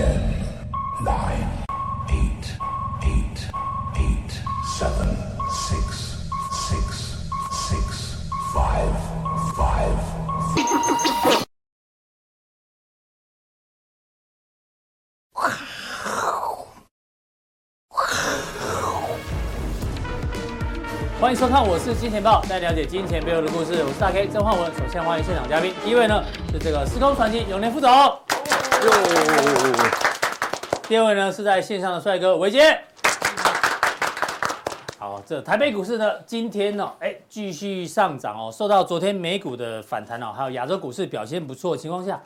Ten, nine, eight, eight, eight, seven, six, six, six, five, five. 欢迎收看，我是金钱豹，带了解金钱背后的故事。我是大 K 曾焕文。首先欢迎现场嘉宾，第一位呢是这个时空传奇永年副总，第二位呢是在线上的帅哥维杰。好，这台北股市呢今天呢哎继续上涨哦，受到昨天美股的反弹哦，还有亚洲股市表现不错的情况下，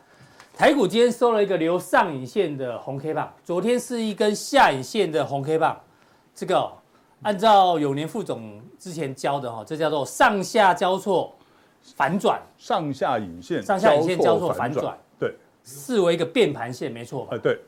台股今天收了一个留上影线的红 K 棒，昨天是一根下影线的红 K 棒，这个、哦。按照永年副总之前教的哈，这叫做上下交错反转，上下影线，上下影线交错反转，对，视为一个变盘线，没错吧？哎，对。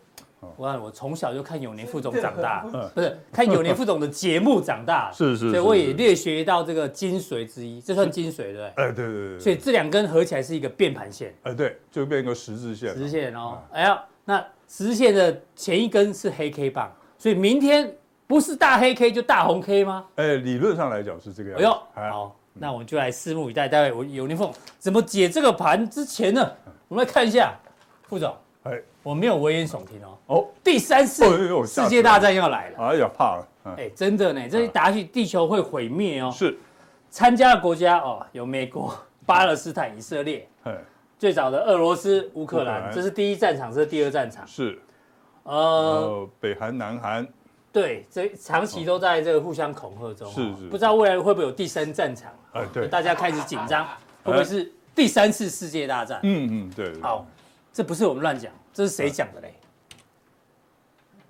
我看我从小就看永年副总长大，不是看永年副总的节目长大，是是，所以我也略学到这个精髓之一，这算精髓对？哎，对对对。所以这两根合起来是一个变盘线，哎，对，就变一个十字线，十字线哦。哎呀，那十字线的前一根是黑 K 棒，所以明天。不是大黑 K 就大红 K 吗？哎，理论上来讲是这个样子。哎呦，好，那我们就来拭目以待。待会我永年副怎么解这个盘之前呢？我们来看一下，副总，哎，我没有危言耸听哦。哦，第三次世界大战要来了。哎呀，怕了。哎，真的呢，这一打下去，地球会毁灭哦。是，参加的国家哦，有美国、巴勒斯坦、以色列。哎，最早的俄罗斯、乌克兰，这是第一战场，这是第二战场。是，呃，北韩、南韩。对，这长期都在这个互相恐吓中，是是，不知道未来会不会有第三战场？哎，对，大家开始紧张，会不会是第三次世界大战？嗯嗯，对。好，这不是我们乱讲，这是谁讲的嘞？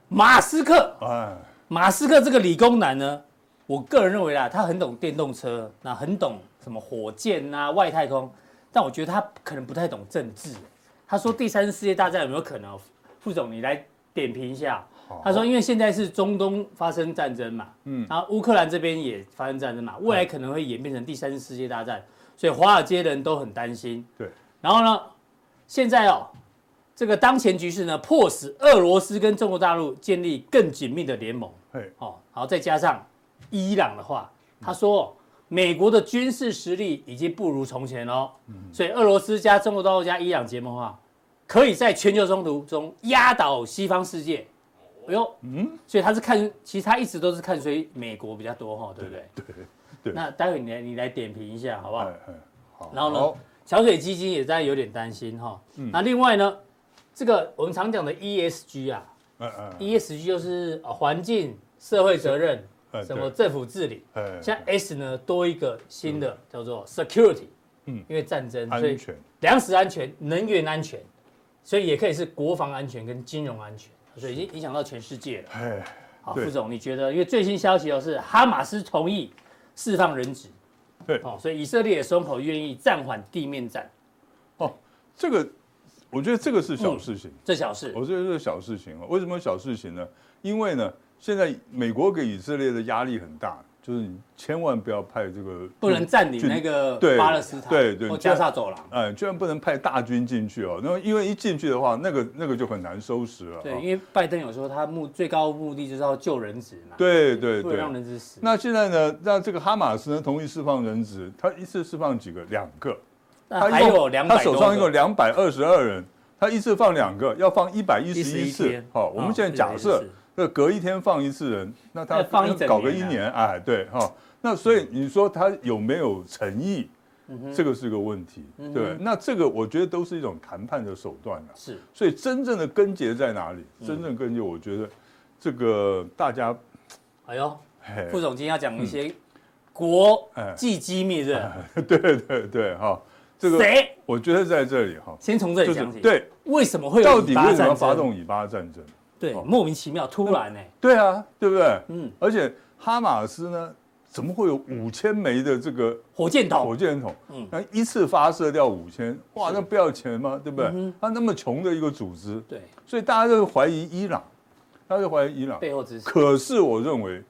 马斯克。哎，马斯克这个理工男呢，我个人认为啦，他很懂电动车，那很懂什么火箭啊、外太空，但我觉得他可能不太懂政治。他说第三次世界大战有没有可能？副总，你来点评一下。他说：“因为现在是中东发生战争嘛，嗯，然后乌克兰这边也发生战争嘛，未来可能会演变成第三次世界大战，所以华尔街人都很担心。对，然后呢，现在哦，这个当前局势呢，迫使俄罗斯跟中国大陆建立更紧密的联盟。对，哦，好再加上伊朗的话，他说美国的军事实力已经不如从前哦，所以俄罗斯加中国大陆加伊朗结盟的话，可以在全球冲突中压倒西方世界。”哎呦，嗯，所以他是看，其实他一直都是看衰美国比较多哈，对不对？对对。那待会你来，你来点评一下好不好？好。然后呢，桥水基金也在有点担心哈。嗯。那另外呢，这个我们常讲的 ESG 啊，嗯嗯，ESG 就是环境、社会责任，什么政府治理。嗯。像 S 呢多一个新的叫做 Security，嗯，因为战争，所以粮食安全、能源安全，所以也可以是国防安全跟金融安全。所以已经影响到全世界了。哎，好，副总，你觉得？因为最新消息哦，是哈马斯同意释放人质。对，哦，所以以色列也松口愿意暂缓地面战。哦，这个，我觉得这个是小事情。这小事，我觉得这是小事情哦。为什么小事情呢？因为呢，现在美国给以色列的压力很大。就是你千万不要派这个，不能占领那个巴勒斯坦，对对，加沙走廊，哎，居然不能派大军进去哦。那因为一进去的话，那个那个就很难收拾了。对，因为拜登有时候他目最高目的就是要救人质嘛。对对对，不让人质死。那现在呢，让这个哈马斯呢同意释放人质，他一次释放几个？两个。他还有两百，他手上一共两百二十二人，他一次放两个，要放一百一十一次。好，我们现在假设，这隔一天放一次人，那他放搞个一年，哎，对哈。那所以你说他有没有诚意？这个是个问题，对。那这个我觉得都是一种谈判的手段啊。是。所以真正的根结在哪里？真正根结，我觉得这个大家，哎呦，副总今天要讲一些国际机密是吧？对对对，哈，这个谁？我觉得在这里哈，先从这里讲起。对，为什么会到底为什么要发动以巴战争？对，莫名其妙，突然呢？对啊，对不对？嗯。而且哈马斯呢？怎么会有五千枚的这个火箭筒？火箭筒，嗯，那一次发射掉五千，哇，那不要钱吗？对不对？他那么穷的一个组织，对，所以大家都怀疑伊朗，大家都怀疑伊朗背后支持。可是我认为，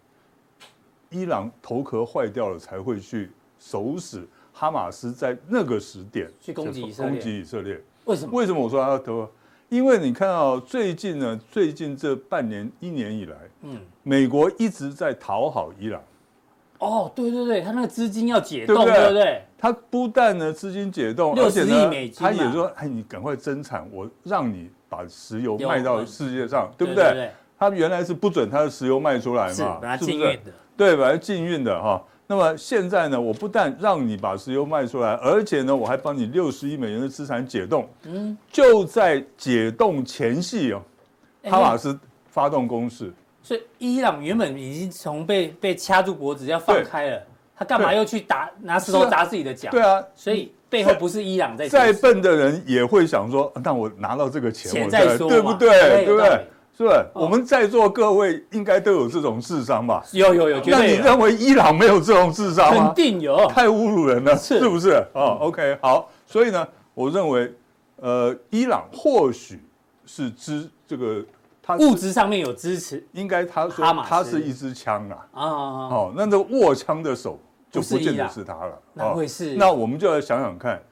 伊朗头壳坏掉了才会去手使哈马斯在那个时点去攻击攻击以色列。为什么？为什么我说他要投？因为你看到最近呢，最近这半年一年以来，嗯，美国一直在讨好伊朗。哦，对对对，他那个资金要解冻，对不对？他不但呢资金解冻，六十亿美金，他也说，哎，你赶快增产，我让你把石油卖到世界上，对不对？他原来是不准他的石油卖出来嘛，是把它禁运的，对，把它禁运的哈。那么现在呢，我不但让你把石油卖出来，而且呢，我还帮你六十亿美元的资产解冻。嗯，就在解冻前夕哦，哈马斯发动攻势。所以伊朗原本已经从被被掐住脖子要放开了，他干嘛又去打拿石头砸自己的脚？对啊，所以背后不是伊朗在。再笨的人也会想说，那我拿到这个钱，我再说，对不对？对不对？是不是？我们在座各位应该都有这种智商吧？有有有，那你认为伊朗没有这种智商吗？肯定有，太侮辱人了，是不是？哦，OK，好，所以呢，我认为，呃，伊朗或许是支这个他。物质上面有支持，应该他说他是一支枪啊，哦，那这握枪的手就不见得是他了，那会是？那我们就来想想看，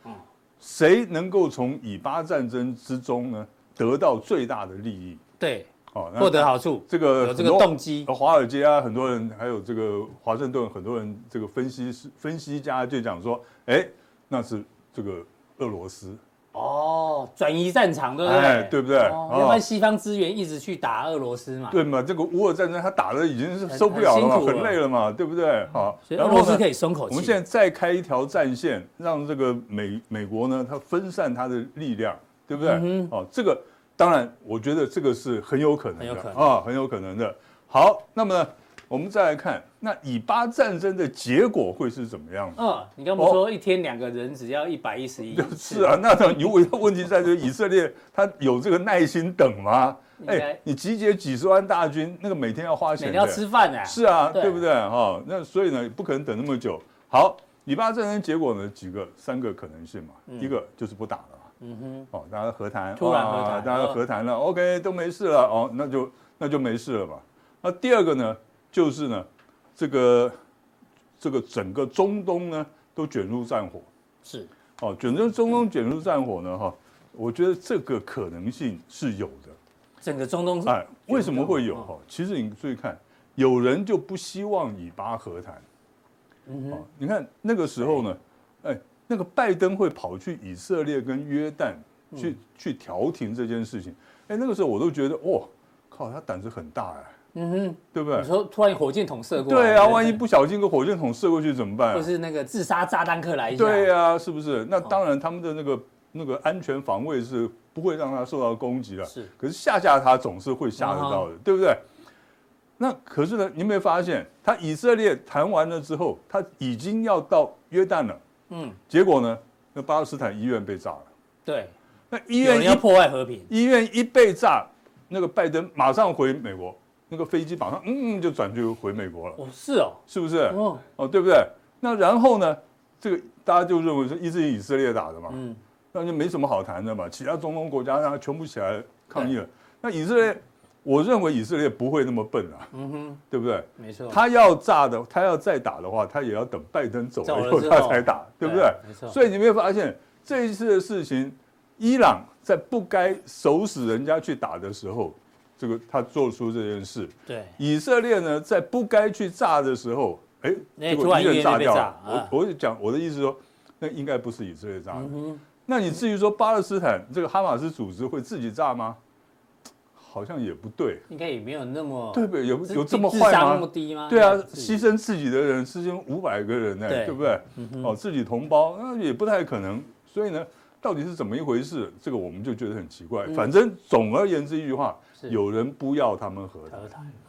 谁能够从以巴战争之中呢得到最大的利益？对，哦，获得好处，这个有这个动机。华尔街啊，很多人还有这个华盛顿，很多人这个分析师、分析家就讲说，哎，那是这个俄罗斯。哦，转移战场，对不对？哎，对不对？哦，要不然西方资源一直去打俄罗斯嘛？对嘛？这个乌俄战争他打的已经是受不了了嘛，很累了嘛，对不对？好，所以俄罗斯可以松口气。我们现在再开一条战线，让这个美美国呢，它分散它的力量，对不对？哦，这个当然，我觉得这个是很有可能的啊，很有可能的。好，那么呢？我们再来看，那以巴战争的结果会是怎么样？嗯，你刚不说一天两个人只要一百一十一？是啊，那你问问题在于以色列，他有这个耐心等吗？哎，你集结几十万大军，那个每天要花钱，每天要吃饭呢。是啊，对不对？哈，那所以呢，不可能等那么久。好，以巴战争结果呢，几个三个可能性嘛。一个就是不打了。嗯哼。哦，大家和谈，突然和谈，大家和谈了，OK，都没事了。哦，那就那就没事了嘛。那第二个呢？就是呢，这个这个整个中东呢都卷入战火，是哦，卷入中东卷入战火呢哈，我觉得这个可能性是有的。整个中东哎，为什么会有哈？其实你注意看，有人就不希望以巴和谈，嗯哼，你看那个时候呢，哎，那个拜登会跑去以色列跟约旦去去调停这件事情，哎，那个时候我都觉得哇，靠，他胆子很大哎。嗯哼，对不对？你说突然火箭筒射过来，对啊，万一不小心个火箭筒射过去怎么办？或是那个自杀炸弹客来一下？对啊，是不是？那当然，他们的那个那个安全防卫是不会让他受到攻击的。是，可是吓吓他总是会吓得到的，对不对？那可是呢，你有没有发现，他以色列谈完了之后，他已经要到约旦了。嗯，结果呢，那巴勒斯坦医院被炸了。对，那医院要破坏和平，医院一被炸，那个拜登马上回美国。那个飞机马上嗯，嗯就转就回美国了。哦，是哦，是不是？哦哦，对不对？那然后呢？这个大家就认为是一直以色列打的嘛，嗯，那就没什么好谈的嘛。其他中东国家让他全部起来抗议了。那以色列，我认为以色列不会那么笨啊，嗯哼，对不对？没错。他要炸的，他要再打的话，他也要等拜登走了以后他才打，对不对？没错。所以你没有发现这一次的事情，伊朗在不该手使人家去打的时候。这个他做出这件事，对以色列呢，在不该去炸的时候，哎，结果医院炸掉了。我我讲我的意思说，那应该不是以色列炸的。那你至于说巴勒斯坦这个哈马斯组织会自己炸吗？好像也不对，应该也没有那么对不对？有有这么坏吗？那么低吗？对啊，牺牲自己的人，牺牲五百个人呢，对不对？哦，自己同胞那也不太可能。所以呢，到底是怎么一回事？这个我们就觉得很奇怪。反正总而言之一句话。有人不要他们和谈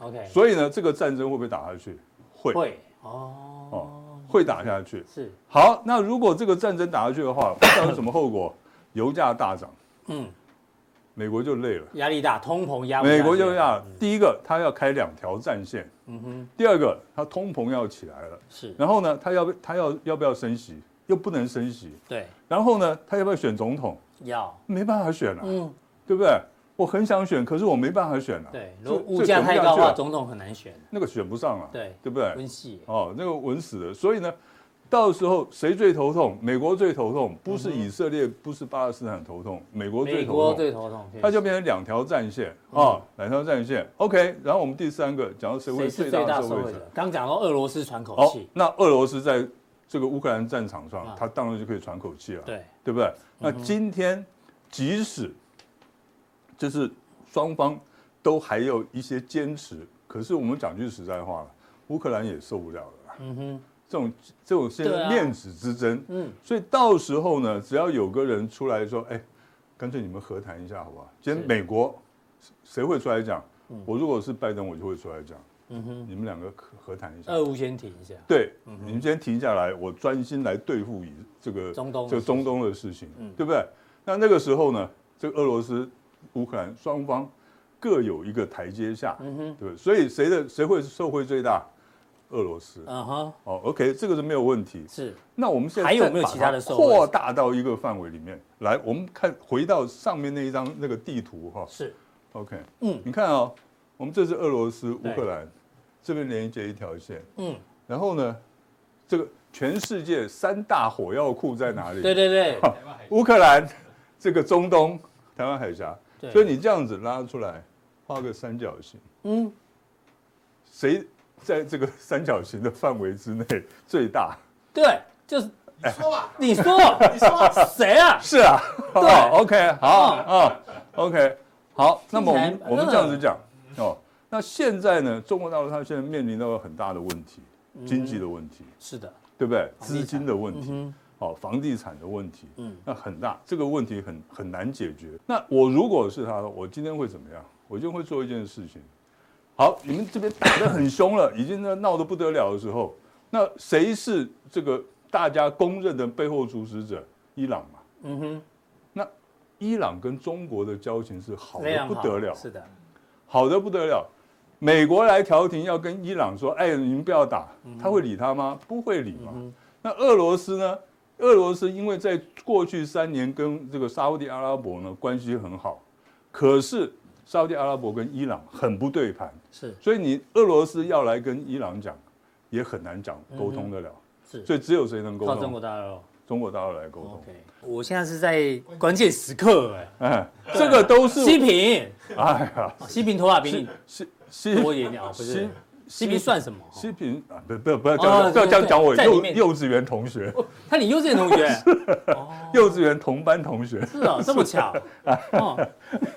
，OK，所以呢，这个战争会不会打下去？会，会，哦，哦，会打下去。是，好，那如果这个战争打下去的话，会造成什么后果？油价大涨，嗯，美国就累了，压力大，通膨压，美国就要第一个，他要开两条战线，嗯哼，第二个，他通膨要起来了，是，然后呢，他要他要要不要升息？又不能升息，对，然后呢，他要不要选总统？要，没办法选了，嗯，对不对？我很想选，可是我没办法选了。对，如果物价太高的话，总统很难选。那个选不上了。对，对不对？温系。哦，那个稳死了。所以呢，到时候谁最头痛？美国最头痛，不是以色列，不是巴勒斯坦头痛，美国最头痛。美国最头痛，它就变成两条战线啊，两条战线。OK，然后我们第三个讲到谁会最大受惠者？刚讲到俄罗斯喘口气，那俄罗斯在这个乌克兰战场上，他当然就可以喘口气了，对对不对？那今天即使就是双方都还有一些坚持，可是我们讲句实在话了，乌克兰也受不了了。嗯哼。这种这种现在面子之争，嗯，所以到时候呢，只要有个人出来说，哎，干脆你们和谈一下，好不好？今天美国谁会出来讲？我如果是拜登，我就会出来讲，嗯哼，你们两个和和谈一下，俄乌先停一下，对，你们先停下来，我专心来对付以这个中东这个中东的事情，对不对？那那个时候呢，这个俄罗斯、乌克兰双方各有一个台阶下，嗯哼，对不对？所以谁的谁会受惠最大？俄罗斯，嗯哼，哦，OK，这个是没有问题。是，那我们现在还有没有其他的扩大到一个范围里面。来？我们看回到上面那一张那个地图哈。是，OK，嗯，你看哦，我们这是俄罗斯、乌克兰，这边连接一条线，嗯，然后呢，这个全世界三大火药库在哪里？对对对，乌克兰，这个中东，台湾海峡，所以你这样子拉出来，画个三角形，嗯，谁？在这个三角形的范围之内最大，对，就是你说吧，你说，你说谁啊？是啊，对，OK，好啊，OK，好，那么我们我们这样子讲哦，那现在呢，中国大陆它现在面临到很大的问题，经济的问题，是的，对不对？资金的问题，哦，房地产的问题，嗯，那很大，这个问题很很难解决。那我如果是他，我今天会怎么样？我就会做一件事情。好，你们这边打得很凶了，已经呢闹得不得了的时候，那谁是这个大家公认的背后主使者？伊朗嘛。嗯哼。那伊朗跟中国的交情是好的不得了，是的，好的不得了。美国来调停，要跟伊朗说：“哎，你们不要打。”他会理他吗？不会理嘛。那俄罗斯呢？俄罗斯因为在过去三年跟这个沙乌地阿拉伯呢关系很好，可是。沙特阿拉伯跟伊朗很不对盘，是，所以你俄罗斯要来跟伊朗讲，也很难讲沟通得了，是，所以只有谁能沟通？靠中国大陆，中国大陆来沟通。我现在是在关键时刻，哎，这个都是 西平，哎呀，西平头发比你西西多一点不是。西平算什么？西平啊，不不不要讲，不要这样讲我幼幼稚园同学。他你幼稚园同学？幼稚园同班同学。是啊，这么巧。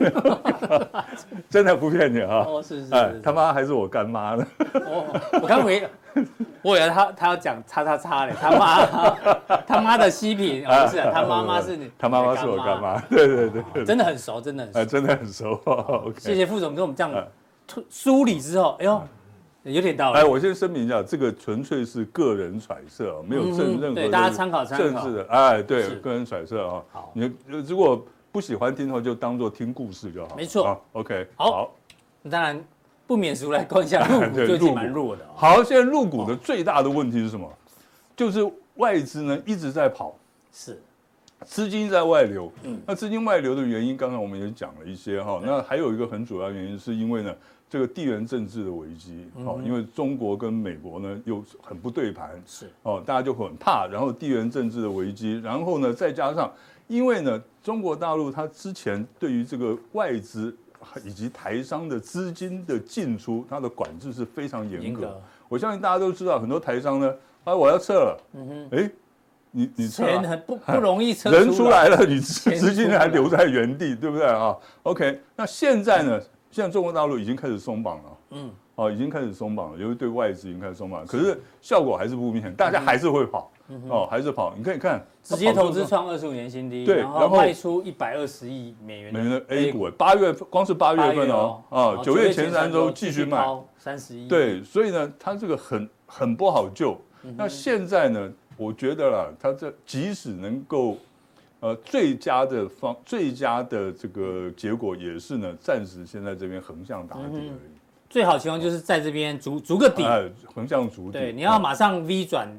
真的不骗你啊。哦，是是是。他妈还是我干妈呢。我刚以为，我以为他他要讲叉叉叉嘞，他妈他妈的西平，不是，他妈妈是你。他妈妈是我干妈。对对对。真的很熟，真的很熟。真的很熟。谢谢副总跟我们这样梳理之后，哎呦。有点道理。哎，我先声明一下，这个纯粹是个人揣测，没有正任何对大家参考参考政治的。哎，对，个人揣测啊。好，你如果不喜欢听的话，就当做听故事就好。没错。OK。好。那当然不免俗来观 一下，入股最近蛮弱的。好，现在入股的最大的问题是什么？就是外资呢一直在跑，是资金在外流。嗯。那资金外流的原因，刚才我们也讲了一些哈。那还有一个很主要原因，是因为呢。这个地缘政治的危机，哦，因为中国跟美国呢又很不对盘，是哦，大家就很怕。然后地缘政治的危机，然后呢再加上，因为呢中国大陆它之前对于这个外资以及台商的资金的进出，它的管制是非常严格。我相信大家都知道，很多台商呢，啊，我要撤了，嗯哼，哎，你你撤了，很不不容易 撤，人出来了，你资金还留在原地，对不对啊？OK，那现在呢？现在中国大陆已经开始松绑了，嗯，哦，已经开始松绑了，因为对外资已经开始松绑，可是效果还是不明显，大家还是会跑，哦，还是跑。你可以看，直接投资创二十五年新低，对，然后卖出一百二十亿美元美元的 A 股，八月光是八月份哦，啊，九月前三周继续卖。三十亿，对，所以呢，它这个很很不好救。那现在呢，我觉得啦，它这即使能够。呃，最佳的方，最佳的这个结果也是呢，暂时先在这边横向打底而已。最好情况就是在这边足足个底，哎横向足底。对，你要马上 V 转，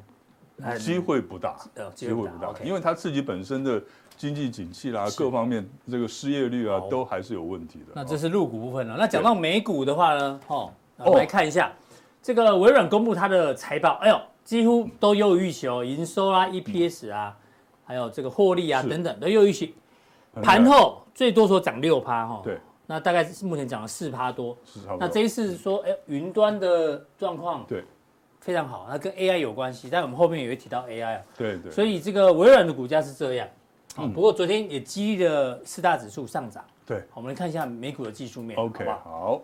机会不大，机会不大，因为它自己本身的经济景气啦，各方面这个失业率啊，都还是有问题的。那这是入股部分了。那讲到美股的话呢，哦，我们来看一下这个微软公布它的财报，哎呦。几乎都优于预期哦，营收啊、EPS 啊，还有这个获利啊等等都优于预期。盘后最多说涨六趴哈，对，那大概是目前涨了四趴多。那这一次说，哎，云端的状况对非常好，那跟 AI 有关系，但我们后面也会提到 AI 啊。对对。所以这个微软的股价是这样，不过昨天也激励了四大指数上涨。对，我们来看一下美股的技术面。OK，好。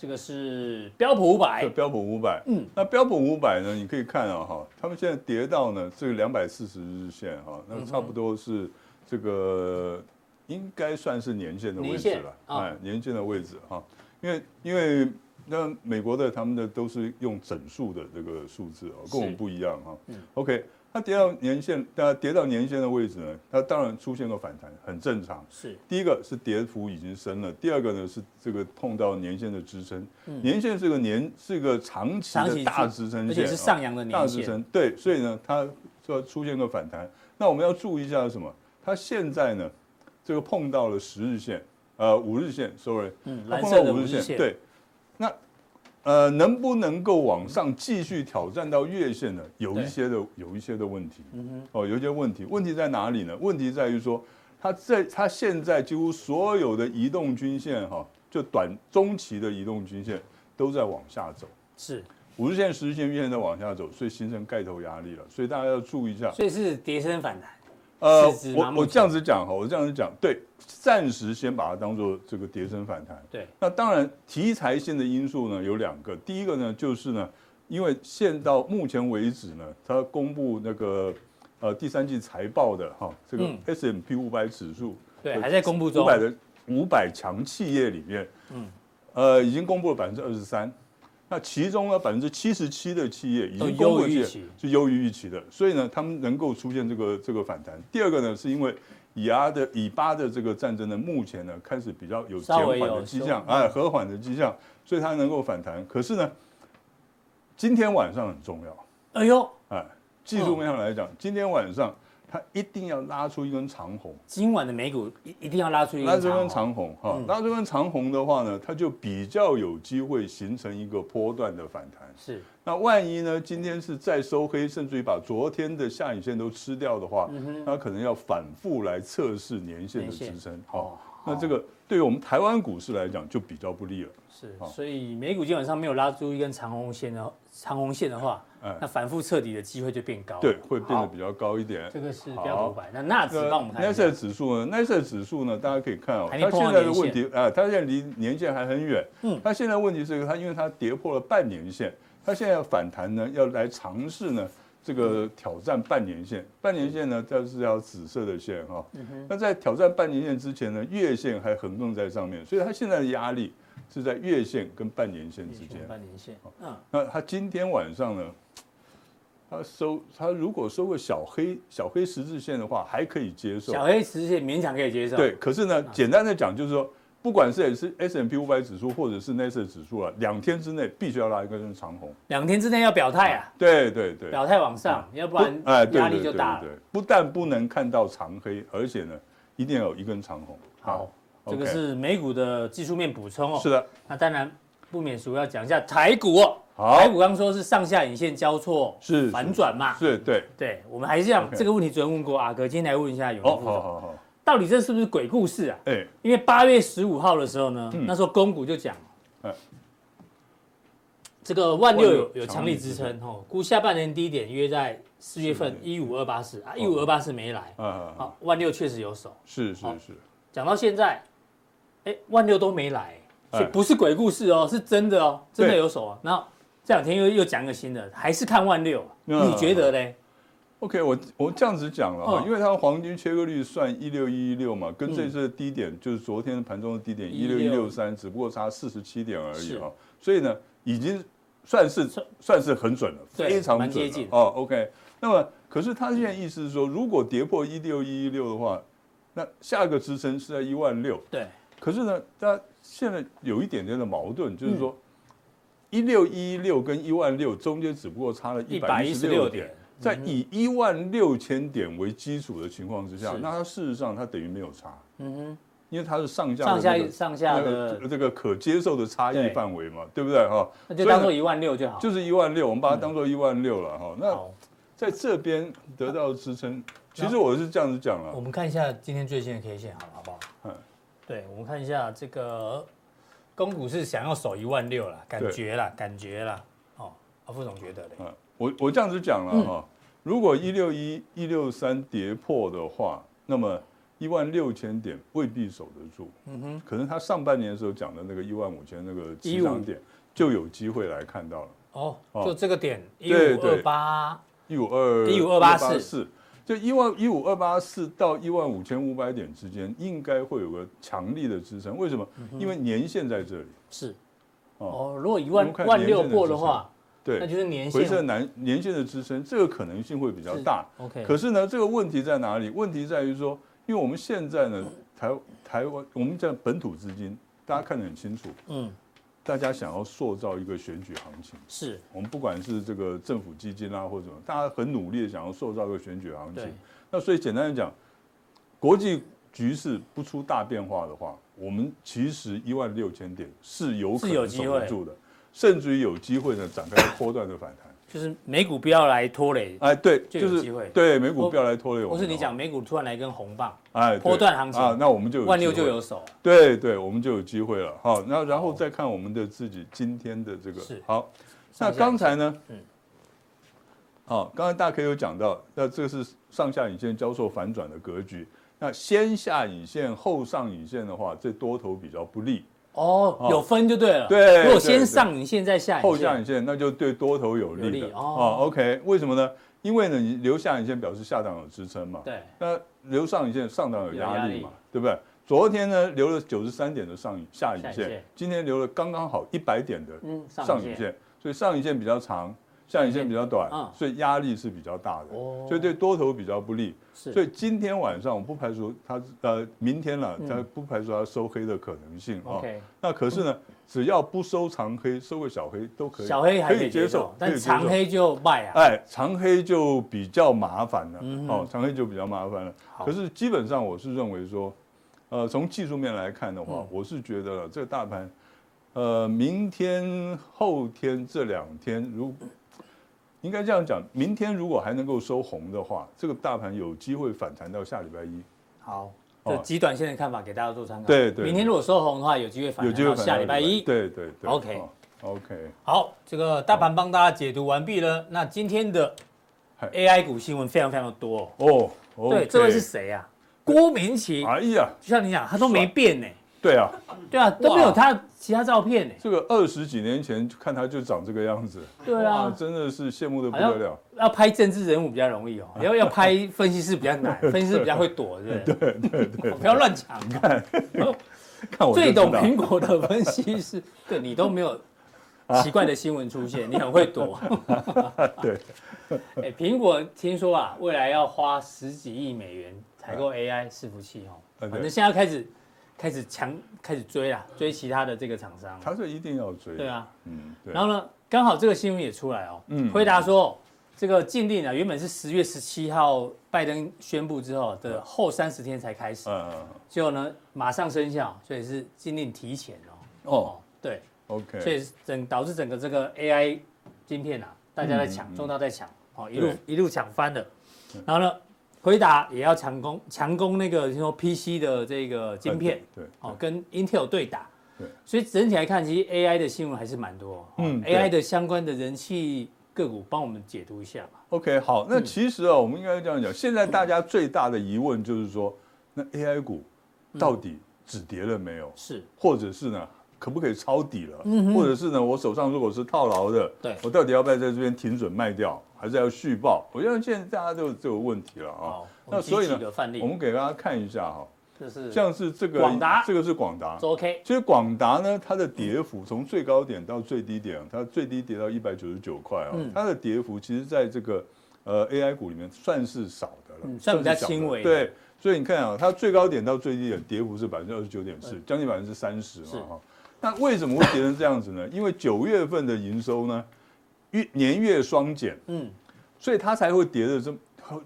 这个是标普五百，标普五百，嗯，那标普五百呢？你可以看啊，哈，他们现在跌到呢这个两百四十日线哈，那差不多是这个应该算是年线的位置了，哎，年线的位置哈，因为因为那美国的他们的都是用整数的这个数字哦，跟我们不一样哈，OK。它跌到年线，它跌到年线的位置呢，它当然出现个反弹，很正常。是，第一个是跌幅已经深了，第二个呢是这个碰到年线的支撑。嗯、年线是个年是个长期的大支撑线，而且是上扬的年线。大支撑，对，所以呢，它就出现个反弹。那我们要注意一下什么？它现在呢，这个碰到了十日线，呃，五日线，sorry，嗯，蓝色的五日线，对，那。呃，能不能够往上继续挑战到月线呢？有一些的，有一些的问题。嗯哼，哦，有一些问题。问题在哪里呢？问题在于说，它在它现在几乎所有的移动均线哈，就短中期的移动均线都在往下走。是，五日线、十日线、月线在往下走，所以形成盖头压力了。所以大家要注意一下。所以是跌升反弹。呃，我我这样子讲哈，我这样子讲，对，暂时先把它当做这个跌升反弹。对，那当然题材性的因素呢有两个，第一个呢就是呢，因为现到目前为止呢，它公布那个呃第三季财报的哈，这个 S M P 五百指数，对，还在公布中，五百的五百强企业里面，嗯，呃，已经公布了百分之二十三。那其中呢，百分之七十七的企业已经公布预期是优于预期的，所以呢，他们能够出现这个这个反弹。第二个呢，是因为以阿的以巴的这个战争呢，目前呢开始比较有减缓的迹象，哎，和缓的迹象，所以它能够反弹。可是呢，今天晚上很重要，哎呦，哎，技术面上来讲，今天晚上。它一定要拉出一根长红，今晚的美股一一定要拉出一根拉出一根长红哈，嗯、拉出一根长红的话呢，它就比较有机会形成一个波段的反弹。是，那万一呢，今天是再收黑，甚至于把昨天的下影线都吃掉的话，嗯、那可能要反复来测试年线的支撑。好，那这个对于我们台湾股市来讲就比较不利了。是，所以美股基本上没有拉出一根长红线的长红线的话。那反复彻底的机会就变高，对，会变得比较高一点。这个是标普五百，那纳指帮我们看。纳斯指数呢？纳斯指数呢？大家可以看哦，它现在的问题啊，它现在离年线还很远。嗯，它现在问题是它因为它跌破了半年线，它现在要反弹呢，要来尝试呢这个挑战半年线。半年线呢，它是要紫色的线哈。那在挑战半年线之前呢，月线还横亘在上面，所以它现在的压力是在月线跟半年线之间。半年线，嗯，那它今天晚上呢？它收它如果收个小黑小黑十字线的话，还可以接受。小黑十字线勉强可以接受。对，可是呢，简单的讲就是说，不管是 S S&P 五百指数或者是纳斯达克指数啊，两天之内必须要拉一根长红。两天之内要表态啊。对对对。表态往上，要不然哎压力就大了。不但不能看到长黑，而且呢，一定要有一根长红。好，这个是美股的技术面补充哦。是的。那当然不免俗要讲一下台股哦。台股刚说是上下影线交错，是反转嘛？是，对，对，我们还是这样。这个问题昨天问过阿哥，今天来问一下永年副总。好好好，到底这是不是鬼故事啊？哎，因为八月十五号的时候呢，那时候公股就讲，这个万六有有强力支撑哦，估下半年低点约在四月份一五二八四啊，一五二八四没来，好，万六确实有手，是是是，讲到现在，哎，万六都没来，所以不是鬼故事哦，是真的哦，真的有手啊，然后。这两天又又讲个新的，还是看万六，你觉得呢？OK，我我这样子讲了哈，因为它的黄金切割率算一六一一六嘛，跟这次的低点就是昨天盘中的低点一六一六三，只不过差四十七点而已哈，所以呢，已经算是算是很准了，非常准哦。OK，那么可是他现在意思是说，如果跌破一六一一六的话，那下一个支撑是在一万六。对，可是呢，他现在有一点点的矛盾，就是说。一六一六跟一万六中间只不过差了一百一十六点，在以一万六千点为基础的情况之下，那它事实上它等于没有差。嗯哼，因为它是上下上下上下的这个可接受的差异范围嘛，对不对哈？那就当做一万六就好，就是一万六，我们把它当做一万六了哈。那在这边得到支撑，其实我是这样子讲了。我们看一下今天最新的 K 线，好了，好不好？嗯，对，我们看一下这个公股是想要守一万六了，感觉了，感觉了。哦，阿副总觉得嘞？嗯，我我这样子讲了哈，如果一六一一六三跌破的话，那么。一万六千点未必守得住，嗯哼，可能他上半年的时候讲的那个一万五千那个起涨点就有机会来看到了。哦，就这个点一五二八一五二一五二八四，就一万一五二八四到一万五千五百点之间，应该会有个强力的支撑。为什么？因为年限在这里。是。哦，如果一万万六破的话，对，那就是年线回测年年限的支撑，这个可能性会比较大。OK。可是呢，这个问题在哪里？问题在于说。因为我们现在呢，台台湾我们讲本土资金，大家看得很清楚，嗯，大家想要塑造一个选举行情，是我们不管是这个政府基金啊或者什么，大家很努力的想要塑造一个选举行情。那所以简单的讲，国际局势不出大变化的话，我们其实一万六千点是有可能守得住的，甚至于有机会呢展开波段的反弹。就是美股不要来拖累，哎，对，就是机会，对，美股不要来拖累我。不是你讲美股突然来一根红棒，哎，波段行情啊，那我们就有万六就有手，对对，我们就有机会了。好，那然后再看我们的自己今天的这个，好，那刚才呢，嗯，好，刚才大 K 有讲到，那这个是上下影线交错反转的格局，那先下影线后上影线的话，这多头比较不利。哦，有分就对了。对，如果先上影线再下影线，后下影线，那就对多头有利的。哦，OK，为什么呢？因为呢，你留下影线表示下档有支撑嘛。对。那留上影线上档有压力嘛？对不对？昨天呢留了九十三点的上影下影线，今天留了刚刚好一百点的上影线，所以上影线比较长。下影线比较短，所以压力是比较大的，所以对多头比较不利。所以今天晚上我不排除它呃明天了，它不排除它收黑的可能性啊。那可是呢，只要不收长黑，收个小黑都可以，小黑还可以接受，但长黑就卖啊。哎，长黑就比较麻烦了，哦，长黑就比较麻烦了。可是基本上我是认为说，呃，从技术面来看的话，我是觉得这个大盘，呃，明天后天这两天如应该这样讲，明天如果还能够收红的话，这个大盘有机会反弹到下礼拜一。好，这极短线的看法给大家做参考。对对。明天如果收红的话，有机会反弹到下礼拜一。对对对。OK OK。好，这个大盘帮大家解读完毕了。那今天的 AI 股新闻非常非常的多哦。对，这位是谁呀？郭明奇。哎呀，就像你讲，他都没变呢。对啊，对啊，都没有他其他照片呢。这个二十几年前看他就长这个样子，对啊，真的是羡慕的不得了。要拍政治人物比较容易哦，要要拍分析师比较难，分析师比较会躲，对不对？对对对，不要乱抢。看，看我最懂苹果的分析师，对你都没有奇怪的新闻出现，你很会躲。对，哎，苹果听说啊，未来要花十几亿美元采购 AI 伺服器哦，反正现在开始。开始强开始追啊，追其他的这个厂商。他是一定要追。对啊，嗯，对。然后呢，刚好这个新闻也出来哦，嗯，回答说这个禁令啊，原本是十月十七号拜登宣布之后的后三十天才开始，嗯嗯，结果呢马上生效，所以是禁令提前哦。哦，对，OK。所以整导致整个这个 AI 晶片啊，大家在抢，中道在抢，哦，一路一路抢翻的。然后呢？辉达也要强攻强攻那个说 PC 的这个晶片，对，哦，跟 Intel 对打，对，所以整体来看，其实 AI 的新闻还是蛮多，嗯，AI 的相关的人气个股，帮我们解读一下吧。OK，好，那其实啊，我们应该这样讲，现在大家最大的疑问就是说，那 AI 股到底止跌了没有？是，或者是呢？可不可以抄底了？嗯，或者是呢？我手上如果是套牢的，对，我到底要不要在这边停损卖掉，还是要续报？我觉得现在大家都有这个问题了啊。那所以呢，我们给大家看一下哈，就是像是这个广达，这个是广达，OK。其实广达呢，它的跌幅从最高点到最低点，它最低跌到一百九十九块啊，它的跌幅其实在这个呃 AI 股里面算是少的了，算比较轻微。对，所以你看啊，它最高点到最低点跌幅是百分之二十九点四，将近百分之三十嘛哈。那为什么会跌成这样子呢？因为九月份的营收呢，月年月双减，嗯，所以它才会跌得这么，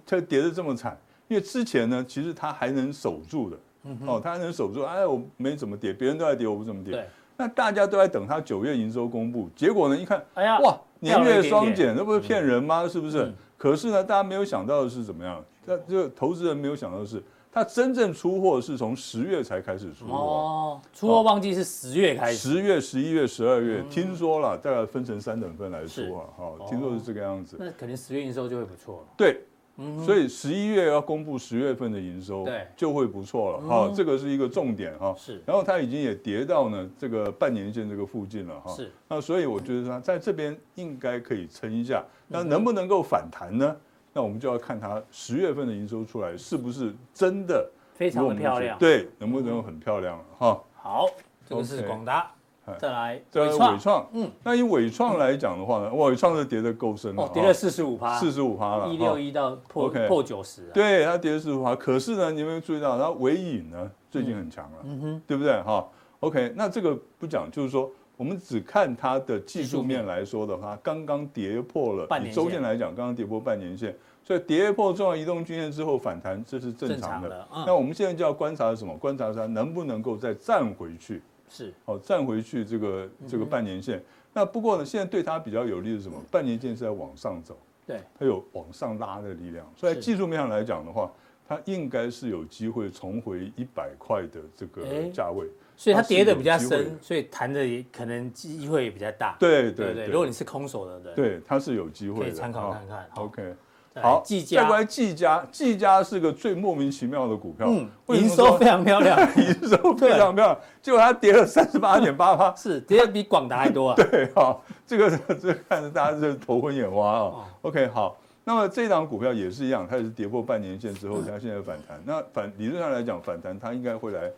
它跌得这么惨。因为之前呢，其实它还能守住的，嗯、哦，它还能守住，哎，我没怎么跌，别人都在跌，我不怎么跌。那大家都在等它九月营收公布，结果呢，一看，哎呀，哇，年月双减，那不是骗人吗？嗯、是不是、嗯？可是呢，大家没有想到的是怎么样？那这个投资人没有想到的是。它真正出货是从十月才开始出货。哦，出货旺季是十月开始，十月、十一月、十二月，嗯、听说了，大概分成三等份来出啊，哈、哦，听说是这个样子。那肯定十月营收就会不错了。对，嗯、所以十一月要公布十月份的营收，对，就会不错了，哈、嗯，这个是一个重点哈。是，然后它已经也跌到呢这个半年线这个附近了哈。是，那所以我觉得它在这边应该可以撑一下，那能不能够反弹呢？那我们就要看它十月份的营收出来是不是真的非常的漂亮，对，能不能很漂亮哈？好，这个是广达，再来再来伟创，嗯，那以伟创来讲的话呢，伟创是跌的够深了，跌了四十五趴，四十五趴了，一六一到破破九十，对，它跌了四十五趴，可是呢，你有没有注意到它尾影呢最近很强了，嗯哼，对不对哈？OK，那这个不讲，就是说。我们只看它的技术面来说的话，刚刚跌破了。以周线来讲，刚刚跌破半年线，所以跌破重要移动均线之后反弹，这是正常的。那我们现在就要观察什么？观察它能不能够再站回去。是，哦，站回去这个这个半年线。那不过呢，现在对它比较有利的是什么？半年线是在往上走，对，它有往上拉的力量。所以技术面上来讲的话，它应该是有机会重回一百块的这个价位。所以它跌的比较深，所以弹的也可能机会也比较大。对对对，如果你是空手的人，对，它是有机会的，可以参考看看。OK，好，技嘉，再过来技嘉，技嘉是个最莫名其妙的股票，嗯，营收非常漂亮，营收非常漂亮，结果它跌了三十八点八八，是跌的比广达还多啊。对，好，这个这个看着大家是头昏眼花啊。OK，好，那么这档股票也是一样，它也是跌破半年线之后，它现在反弹。那反理论上来讲，反弹它应该会来。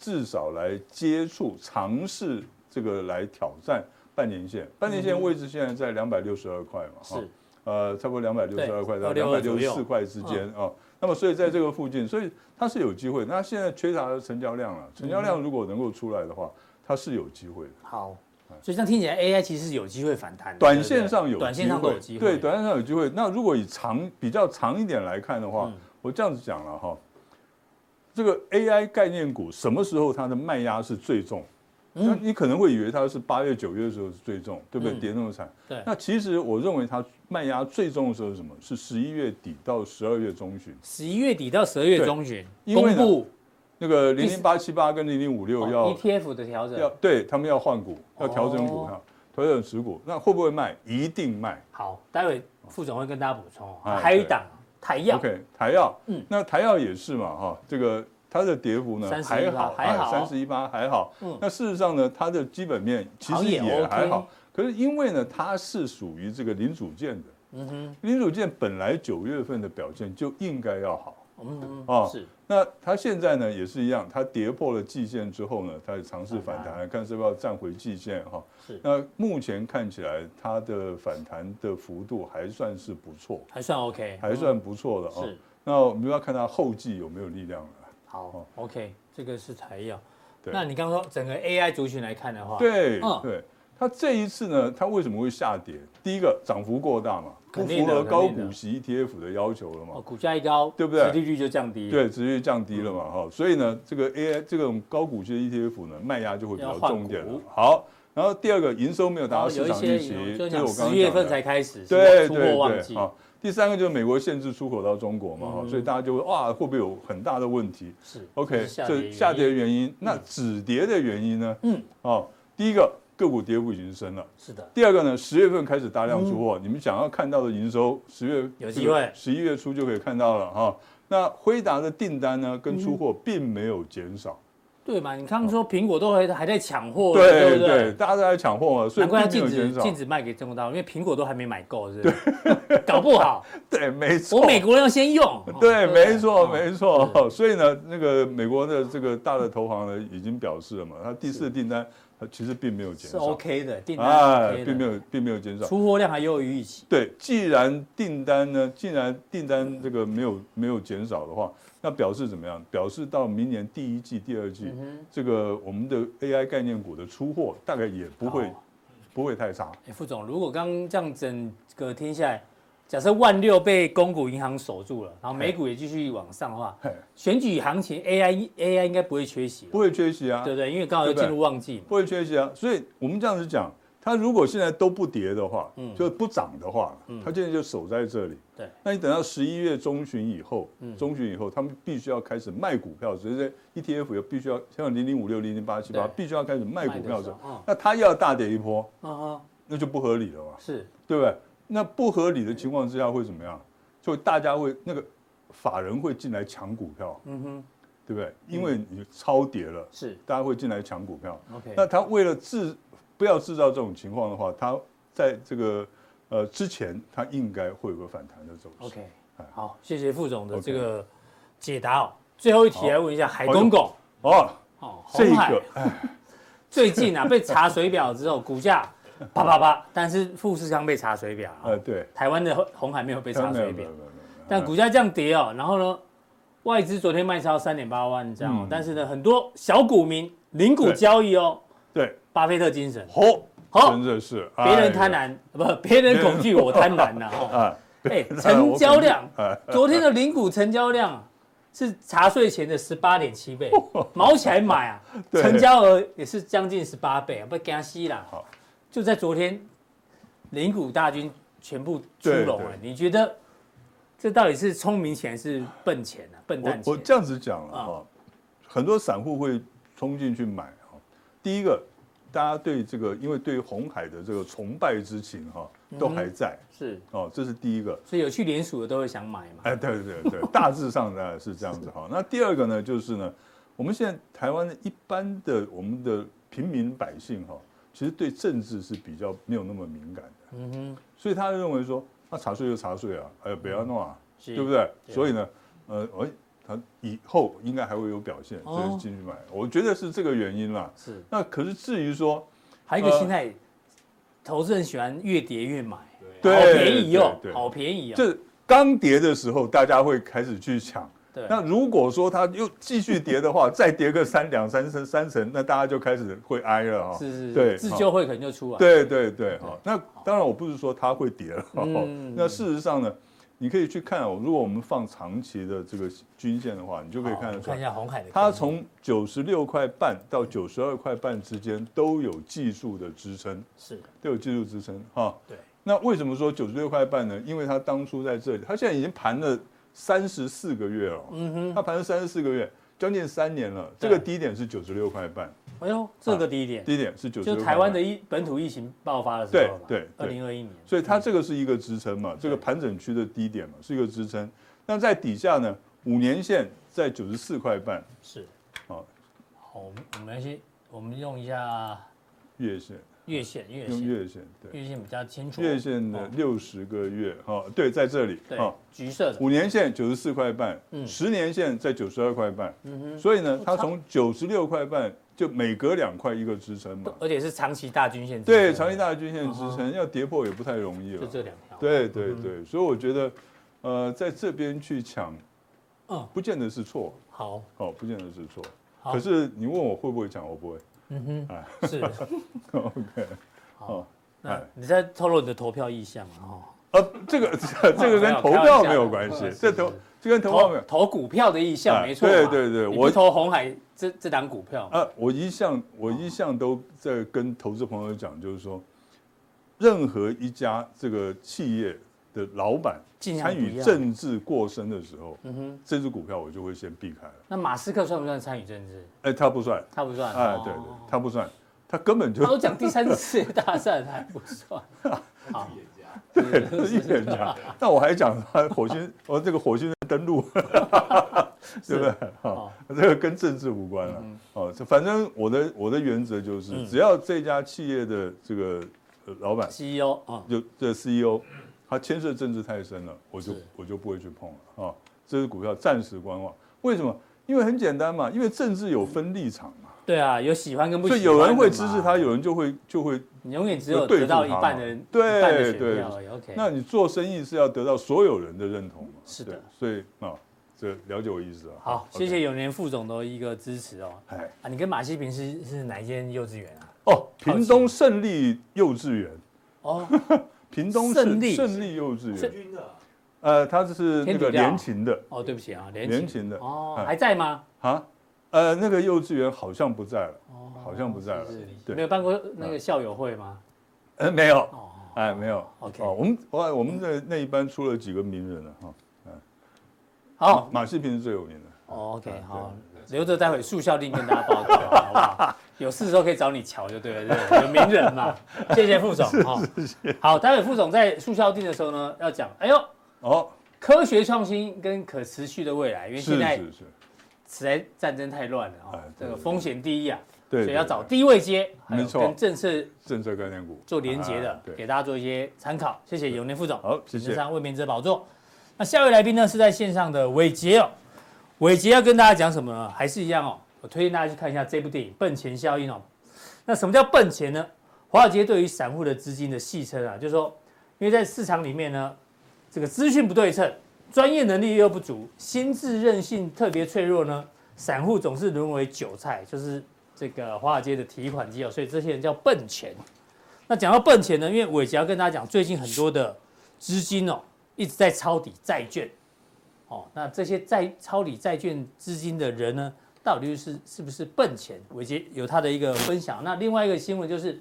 至少来接触、尝试这个来挑战半年线，半年线位置现在在两百六十二块嘛，是，呃，差不多两百六十二块到两百六十四块之间啊。那么，所以在这个附近，所以它是有机会。那现在缺乏的成交量了，成交量如果能够出来的话，它是有机会的。好，所以这样听起来，AI 其实是有机会反弹，短线上有，短线上有机会，对，短线上有机会。那如果以长比较长一点来看的话，我这样子讲了哈。这个 AI 概念股什么时候它的卖压是最重？那你可能会以为它是八月九月的时候是最重，对不对？跌那么惨。对。那其实我认为它卖压最重的时候是什么？是十一月底到十二月中旬。十一月底到十二月中旬，因为呢，那个零零八七八跟零零五六要 ETF 的调整，要对他们要换股，要调整股票，调整持股。那会不会卖？一定卖。好，待会副总会跟大家补充。还有一档。台药，OK，台药，嗯，那台药也是嘛，哈，这个它的跌幅呢还好，还好，三十一八还好，嗯，那事实上呢，它的基本面其实也还好，可是因为呢，它是属于这个零组件的，嗯哼，零组件本来九月份的表现就应该要好。嗯啊，是。那它现在呢也是一样，它跌破了季线之后呢，它也尝试反弹，看是不是要站回季线哈。是。那目前看起来它的反弹的幅度还算是不错，还算 OK，还算不错的啊。是。那我们要看它后继有没有力量了。好，OK，这个是台药。对。那你刚刚说整个 AI 族群来看的话，对，对。它这一次呢，它为什么会下跌？第一个涨幅过大嘛，不符合高股息 ETF 的要求了嘛。哦股价一高，对不对？殖利率就降低。对，殖利率降低了嘛，哈、嗯。所以呢，这个 AI 这种高股息的 ETF 呢，卖压就会比较重一点了。好，然后第二个营收没有达到市场预期，就。十月份才开始，对对对。好，第三个就是美国限制出口到中国嘛，哈、嗯，所以大家就会哇，会不会有很大的问题？是。OK，这下跌的原因，那止跌的原因呢？嗯，哦，第一个。个股跌幅已经深了，是的。第二个呢，十月份开始大量出货，嗯，你们想要看到的营收，十月有机会，十一月初就可以看到了哈。那辉达的订单呢，跟出货并没有减少。嗯对嘛？你刚刚说苹果都还还在抢货，对对不对？大家都在抢货嘛，所以难怪禁止禁止卖给中国大陆，因为苹果都还没买够，是不是？搞不好。对，没错。我美国人要先用。对，没错，没错。所以呢，那个美国的这个大的投行呢，已经表示了嘛，他第四订单它其实并没有减少，是 OK 的订单，哎，并没有并没有减少，出货量还优于预期。对，既然订单呢，既然订单这个没有没有减少的话。那表示怎么样？表示到明年第一季、第二季，这个我们的 AI 概念股的出货大概也不会不会太差。哎，副总，如果刚刚这样整个听下来，假设万六被公股银行守住了，然后美股也继续往上的话，选举行情 AI AI 应该不会缺席，不会缺席啊，对不对？因为刚好又进入旺季，不会缺席啊。所以我们这样子讲，它如果现在都不跌的话，嗯，就不涨的话，嗯，它现在就守在这里。对，那你等到十一月中旬以后，嗯，中旬以后，他们必须要开始卖股票，所以这 ETF 又必须要像零零五六、零零八七八，必须要开始卖股票的时候，那它又要大跌一波，那就不合理了嘛，是。对不对？那不合理的情况之下会怎么样？就大家会那个法人会进来抢股票，嗯哼，对不对？因为你超跌了，是大家会进来抢股票。OK，那他为了制不要制造这种情况的话，他在这个呃之前，他应该会有个反弹的走势。OK，好，谢谢副总的这个解答哦。最后一题来问一下海公公哦，哦，鸿海 最近啊被查水表之后，股价。啪啪啪！但是富士康被查水表，呃，对，台湾的红海没有被查水表，但股价这样跌哦，然后呢，外资昨天卖超三点八万张哦，但是呢，很多小股民零股交易哦，对，巴菲特精神，好，好，真的是，别人贪婪，不，别人恐惧，我贪婪呐，哈，哎，成交量，昨天的零股成交量是查税前的十八点七倍，毛起来买啊，成交额也是将近十八倍啊，不惊死啦，好。就在昨天，零股大军全部出笼了。你觉得这到底是聪明钱还是笨钱呢？笨蛋钱？我这样子讲了哈，很多散户会冲进去买哈。第一个，大家对这个，因为对红海的这个崇拜之情哈，都还在。是哦，这是第一个。所以有去联署的都会想买嘛？哎，对对对，大致上呢是这样子 哈。那第二个呢，就是呢，我们现在台湾的一般的我们的平民百姓哈。其实对政治是比较没有那么敏感的，嗯哼，所以他认为说，那查税就查税啊，哎，不要弄啊，对不对？所以呢，呃，哎，他以后应该还会有表现，所以进去买，我觉得是这个原因啦。是。那可是至于说，还有一个心态，投资人喜欢越跌越买，对，好便宜哦，好便宜啊。这刚跌的时候，大家会开始去抢。那如果说它又继续跌的话，再跌个三两三成三成，那大家就开始会挨了哈。是是，对，自救会可能就出来。对对对，哈。那当然我不是说它会跌了，那事实上呢，你可以去看哦，如果我们放长期的这个均线的话，你就可以看得出来。看一下红海的。它从九十六块半到九十二块半之间都有技术的支撑，是都有技术支撑哈。对。那为什么说九十六块半呢？因为它当初在这里，它现在已经盘了。三十四个月了，嗯哼，它盘了三十四个月，将近三年了。这个低点是九十六块半。哎呦，这个低点，低点是九十六。就台湾的疫本土疫情爆发的时候，对对，二零二一年。所以它这个是一个支撑嘛，这个盘整区的低点嘛，是一个支撑。那在底下呢，五年线在九十四块半。是，好，好，我们先，我们用一下月线。月线，月线，月线，对，月线比较清楚。月线的六十个月，哈，对，在这里，哈，橘色的。五年线九十四块半，嗯，十年线在九十二块半，嗯哼，所以呢，它从九十六块半就每隔两块一个支撑嘛，而且是长期大均线，对，长期大均线支撑，要跌破也不太容易了，就这两条，对对对，所以我觉得，呃，在这边去抢，嗯，不见得是错，好，哦，不见得是错，可是你问我会不会抢，我不会。嗯哼，啊，是，OK，好，那你在透露你的投票意向啊？哈，呃，这个这个跟投票没有关系，这投这跟投票没有。投股票的意向没错，对对对，我投红海这这档股票。啊，我一向我一向都在跟投资朋友讲，就是说，任何一家这个企业。的老板参与政治过深的时候，嗯哼，这支股票我就会先避开了。那马斯克算不算参与政治？哎，他不算，他不算。哎，对对，他不算，他根本就。他都讲第三次世界大战还不算。好，预言家，对，预言家。那我还讲他火星，哦这个火星人登陆，对不对？好，这个跟政治无关了。哦，反正我的我的原则就是，只要这家企业的这个老板 CEO 啊，就这 CEO。它牵涉政治太深了，我就我就不会去碰了啊。这支股票暂时观望。为什么？因为很简单嘛，因为政治有分立场嘛。对啊，有喜欢跟不喜欢。所以有人会支持他，有人就会就会。你永远只有得到一半的人，对对。OK。那你做生意是要得到所有人的认同嘛？是的。所以啊，这了解我意思啊。好，谢谢永年副总的一个支持哦。哎啊，你跟马西平是是哪一间幼稚园啊？哦，屏东胜利幼稚园。哦。屏东市胜利幼稚园。呃，他是那个联勤的。哦，对不起啊，联勤的。哦，还在吗？啊，呃，那个幼稚园好像不在了。哦，好像不在了。对，没有办过那个校友会吗？呃，没有。哎，没有。OK。哦，我们我我们的那一班出了几个名人了哈。嗯。好，马世平是最有名的。OK，好，留着待会速效令跟大家报告，好不好？有事的时候可以找你瞧就对了，对有名人嘛。谢谢副总哈。好，待会副总在速效定的时候呢，要讲，哎呦。哦，科学创新跟可持续的未来，因为现在实在战争太乱了啊，这个风险第一啊，所以要找低位接，没错，跟政策政策概念股做连结的，给大家做一些参考。谢谢永年副总，好，谢谢。上卫冕者宝座，那下位来宾呢是在线上的伟杰哦，伟杰要跟大家讲什么呢？还是一样哦，我推荐大家去看一下这部电影《笨钱效应》哦。那什么叫笨钱呢？华尔街对于散户的资金的戏称啊，就是说，因为在市场里面呢。这个资讯不对称，专业能力又不足，心智韧性特别脆弱呢，散户总是沦为韭菜，就是这个华尔街的提款机哦，所以这些人叫笨钱。那讲到笨钱呢，因为伟杰要跟大家讲，最近很多的资金哦一直在抄底债券，哦，那这些在抄底债券资金的人呢，到底是是不是笨钱？伟杰有他的一个分享。那另外一个新闻就是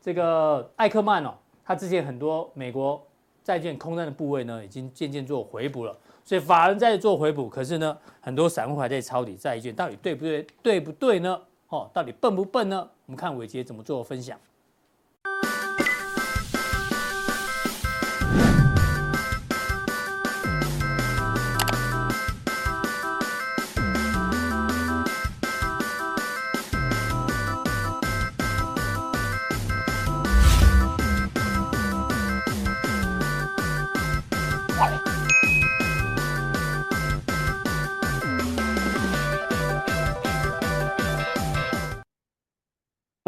这个艾克曼哦，他之前很多美国。债券空单的部位呢，已经渐渐做回补了，所以法人在做回补，可是呢，很多散户还在抄底债券，到底对不对？对不对呢？哦，到底笨不笨呢？我们看伟杰怎么做分享。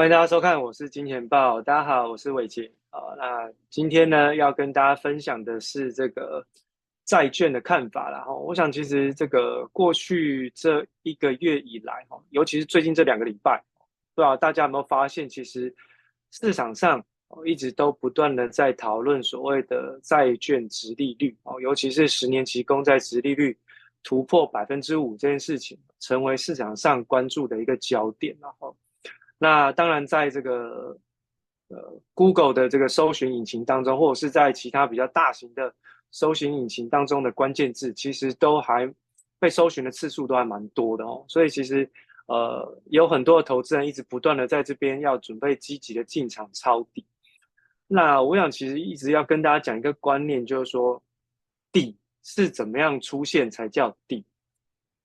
欢迎大家收看，我是金钱豹。大家好，我是伟杰啊。那今天呢，要跟大家分享的是这个债券的看法。然后，我想其实这个过去这一个月以来，哈，尤其是最近这两个礼拜，不知道大家有没有发现，其实市场上一直都不断的在讨论所谓的债券殖利率哦，尤其是十年期公债殖利率突破百分之五这件事情，成为市场上关注的一个焦点。然后。那当然，在这个呃 Google 的这个搜寻引擎当中，或者是在其他比较大型的搜寻引擎当中的关键字，其实都还被搜寻的次数都还蛮多的哦。所以其实呃有很多的投资人一直不断的在这边要准备积极的进场抄底。那我想其实一直要跟大家讲一个观念，就是说底是怎么样出现才叫底？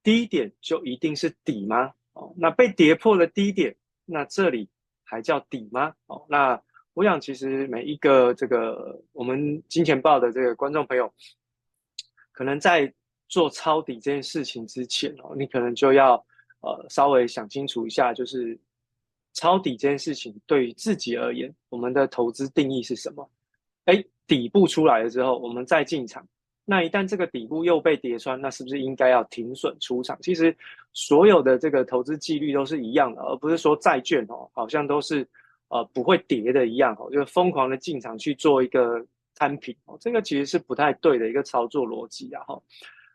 低点就一定是底吗？哦，那被跌破了低点。那这里还叫底吗？哦，那我想其实每一个这个我们金钱豹的这个观众朋友，可能在做抄底这件事情之前哦，你可能就要呃稍微想清楚一下，就是抄底这件事情对于自己而言，我们的投资定义是什么？哎，底部出来了之后，我们再进场。那一旦这个底部又被跌穿，那是不是应该要停损出场？其实所有的这个投资纪律都是一样的，而不是说债券哦，好像都是呃不会跌的一样哦，就是疯狂的进场去做一个摊平哦，这个其实是不太对的一个操作逻辑啊哈。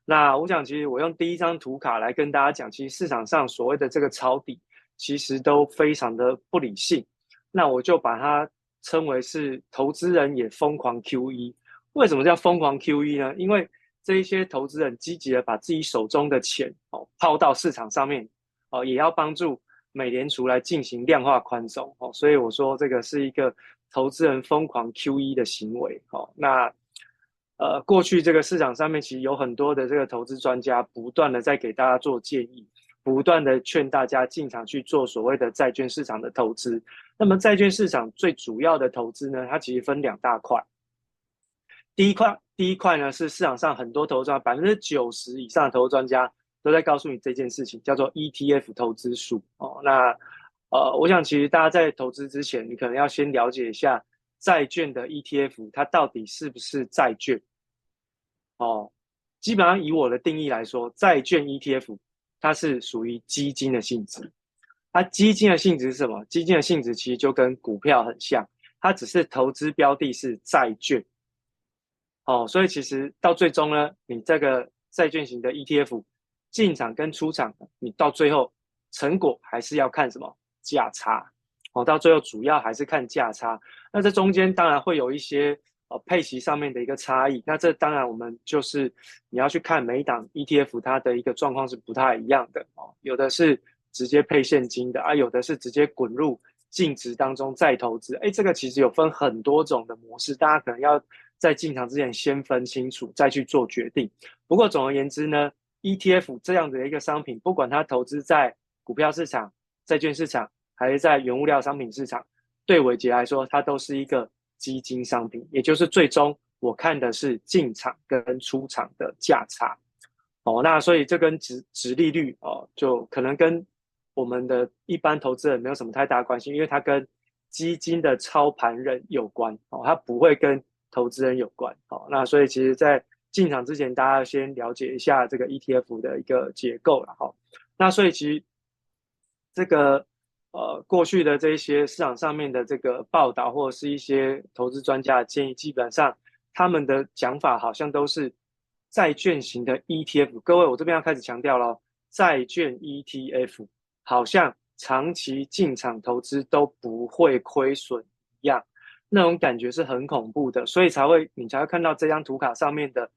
那我想，其实我用第一张图卡来跟大家讲，其实市场上所谓的这个抄底，其实都非常的不理性。那我就把它称为是投资人也疯狂 QE。为什么叫疯狂 QE 呢？因为这一些投资人积极的把自己手中的钱哦抛到市场上面哦，也要帮助美联储来进行量化宽松哦，所以我说这个是一个投资人疯狂 QE 的行为哦。那呃，过去这个市场上面其实有很多的这个投资专家不断的在给大家做建议，不断的劝大家进场去做所谓的债券市场的投资。那么债券市场最主要的投资呢，它其实分两大块。第一块，第一块呢是市场上很多投资专，百分之九十以上的投资专家都在告诉你这件事情，叫做 ETF 投资术哦。那呃，我想其实大家在投资之前，你可能要先了解一下债券的 ETF，它到底是不是债券哦。基本上以我的定义来说，债券 ETF 它是属于基金的性质。它基金的性质是什么？基金的性质其实就跟股票很像。它只是投资标的是债券。哦，所以其实到最终呢，你这个债券型的 ETF 进场跟出场，你到最后成果还是要看什么价差。哦，到最后主要还是看价差。那这中间当然会有一些呃配息上面的一个差异。那这当然我们就是你要去看每一档 ETF 它的一个状况是不太一样的哦。有的是直接配现金的啊，有的是直接滚入净值当中再投资。哎，这个其实有分很多种的模式，大家可能要在进场之前先分清楚，再去做决定。不过总而言之呢，ETF 这样的一个商品，不管它投资在股票市场、债券市场。还是在原物料商品市场，对伟杰来说，它都是一个基金商品，也就是最终我看的是进场跟出场的价差。哦，那所以这跟殖殖利率哦，就可能跟我们的一般投资人没有什么太大关系，因为它跟基金的操盘人有关哦，它不会跟投资人有关。哦，那所以其实，在进场之前，大家要先了解一下这个 ETF 的一个结构了好、那所以其实这个。呃，过去的这一些市场上面的这个报道，或者是一些投资专家的建议，基本上他们的讲法好像都是债券型的 ETF。各位，我这边要开始强调了，债券 ETF 好像长期进场投资都不会亏损一样，那种感觉是很恐怖的，所以才会你才会看到这张图卡上面的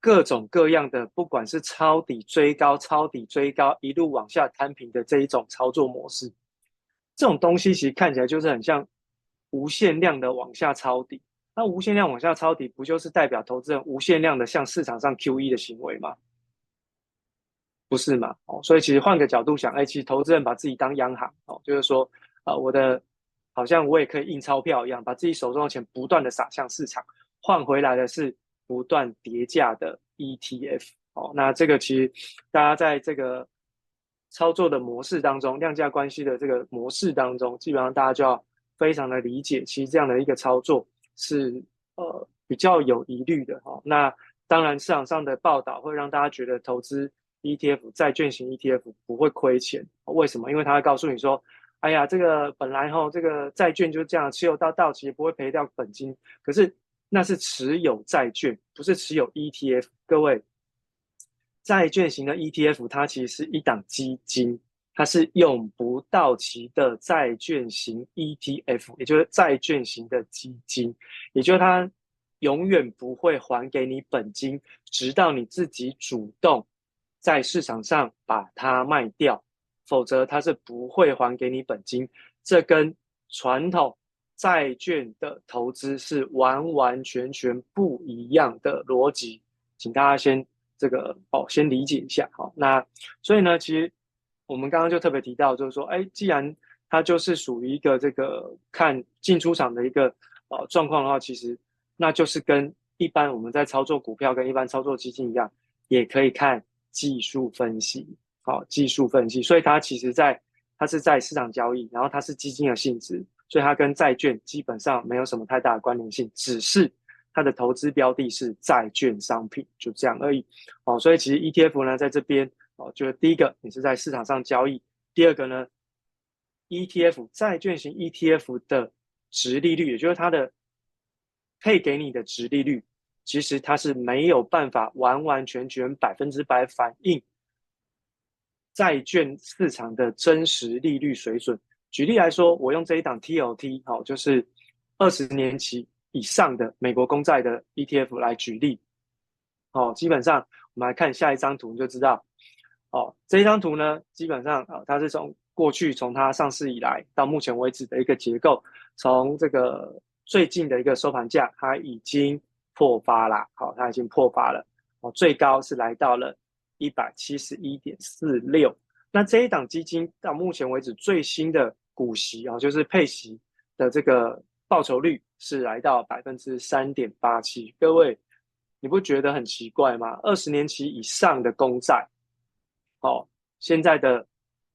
各种各样的，不管是抄底追高、抄底追高，一路往下摊平的这一种操作模式。这种东西其实看起来就是很像无限量的往下抄底，那无限量往下抄底，不就是代表投资人无限量的向市场上 QE 的行为吗？不是吗？哦，所以其实换个角度想，哎，其实投资人把自己当央行哦，就是说，啊，我的好像我也可以印钞票一样，把自己手中的钱不断的撒向市场，换回来的是不断叠价的 ETF。哦，那这个其实大家在这个。操作的模式当中，量价关系的这个模式当中，基本上大家就要非常的理解，其实这样的一个操作是呃比较有疑虑的哈。那当然市场上的报道会让大家觉得投资 ETF 债券型 ETF 不会亏钱，为什么？因为他会告诉你说，哎呀，这个本来哈这个债券就是这样持有到到期也不会赔掉本金，可是那是持有债券，不是持有 ETF，各位。债券型的 ETF，它其实是一档基金，它是永不到期的债券型 ETF，也就是债券型的基金，也就是它永远不会还给你本金，直到你自己主动在市场上把它卖掉，否则它是不会还给你本金。这跟传统债券的投资是完完全全不一样的逻辑，请大家先。这个哦，先理解一下好。那所以呢，其实我们刚刚就特别提到，就是说，哎，既然它就是属于一个这个看进出场的一个呃状况的话，其实那就是跟一般我们在操作股票跟一般操作基金一样，也可以看技术分析。好，技术分析，所以它其实在它是在市场交易，然后它是基金的性质，所以它跟债券基本上没有什么太大的关联性，只是。它的投资标的是债券商品，就这样而已。哦，所以其实 ETF 呢，在这边哦，就是第一个，你是在市场上交易；第二个呢，ETF 债券型 ETF 的殖利率，也就是它的配给你的殖利率，其实它是没有办法完完全全百分之百反映债券市场的真实利率水准。举例来说，我用这一档 TLT，好，就是二十年期。以上的美国公债的 ETF 来举例，哦，基本上我们来看下一张图，你就知道，哦，这一张图呢，基本上啊，它是从过去从它上市以来到目前为止的一个结构，从这个最近的一个收盘价，它已经破发了，好，它已经破发了，哦，最高是来到了一百七十一点四六，那这一档基金到目前为止最新的股息啊，就是配息的这个报酬率。是来到百分之三点八七，各位，你不觉得很奇怪吗？二十年期以上的公债，哦，现在的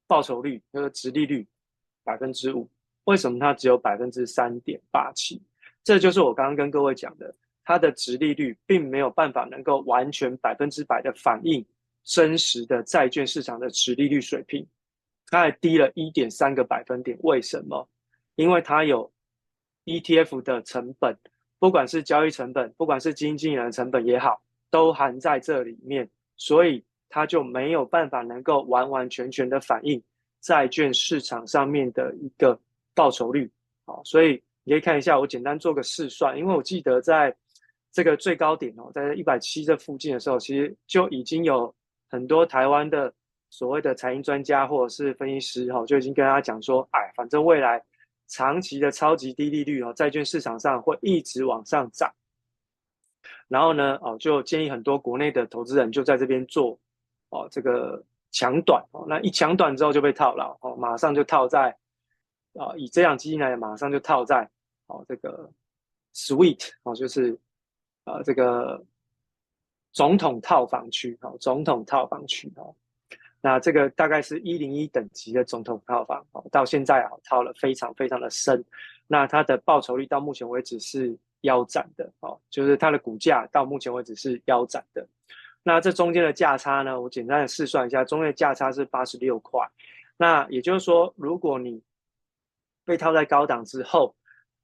报酬率那个殖利率百分之五，为什么它只有百分之三点八七？这就是我刚刚跟各位讲的，它的殖利率并没有办法能够完全百分之百的反映真实的债券市场的殖利率水平，它还低了一点三个百分点。为什么？因为它有。ETF 的成本，不管是交易成本，不管是基金经理人成本也好，都含在这里面，所以它就没有办法能够完完全全的反映债券市场上面的一个报酬率。好，所以你可以看一下，我简单做个试算，因为我记得在这个最高点哦，在一百七这附近的时候，其实就已经有很多台湾的所谓的财经专家或者是分析师哈，就已经跟大家讲说，哎，反正未来。长期的超级低利率哦，债券市场上会一直往上涨。然后呢，哦，就建议很多国内的投资人就在这边做哦，这个抢短哦，那一抢短之后就被套牢哦，马上就套在啊，以这样基金来马上就套在哦，这个 sweet 哦，就是啊，这个总统套房区哦，总统套房区哦。那这个大概是一零一等级的总统套房哦，到现在啊套了非常非常的深，那它的报酬率到目前为止是腰斩的哦，就是它的股价到目前为止是腰斩的。那这中间的价差呢，我简单的试算一下，中间的价差是八十六块。那也就是说，如果你被套在高档之后，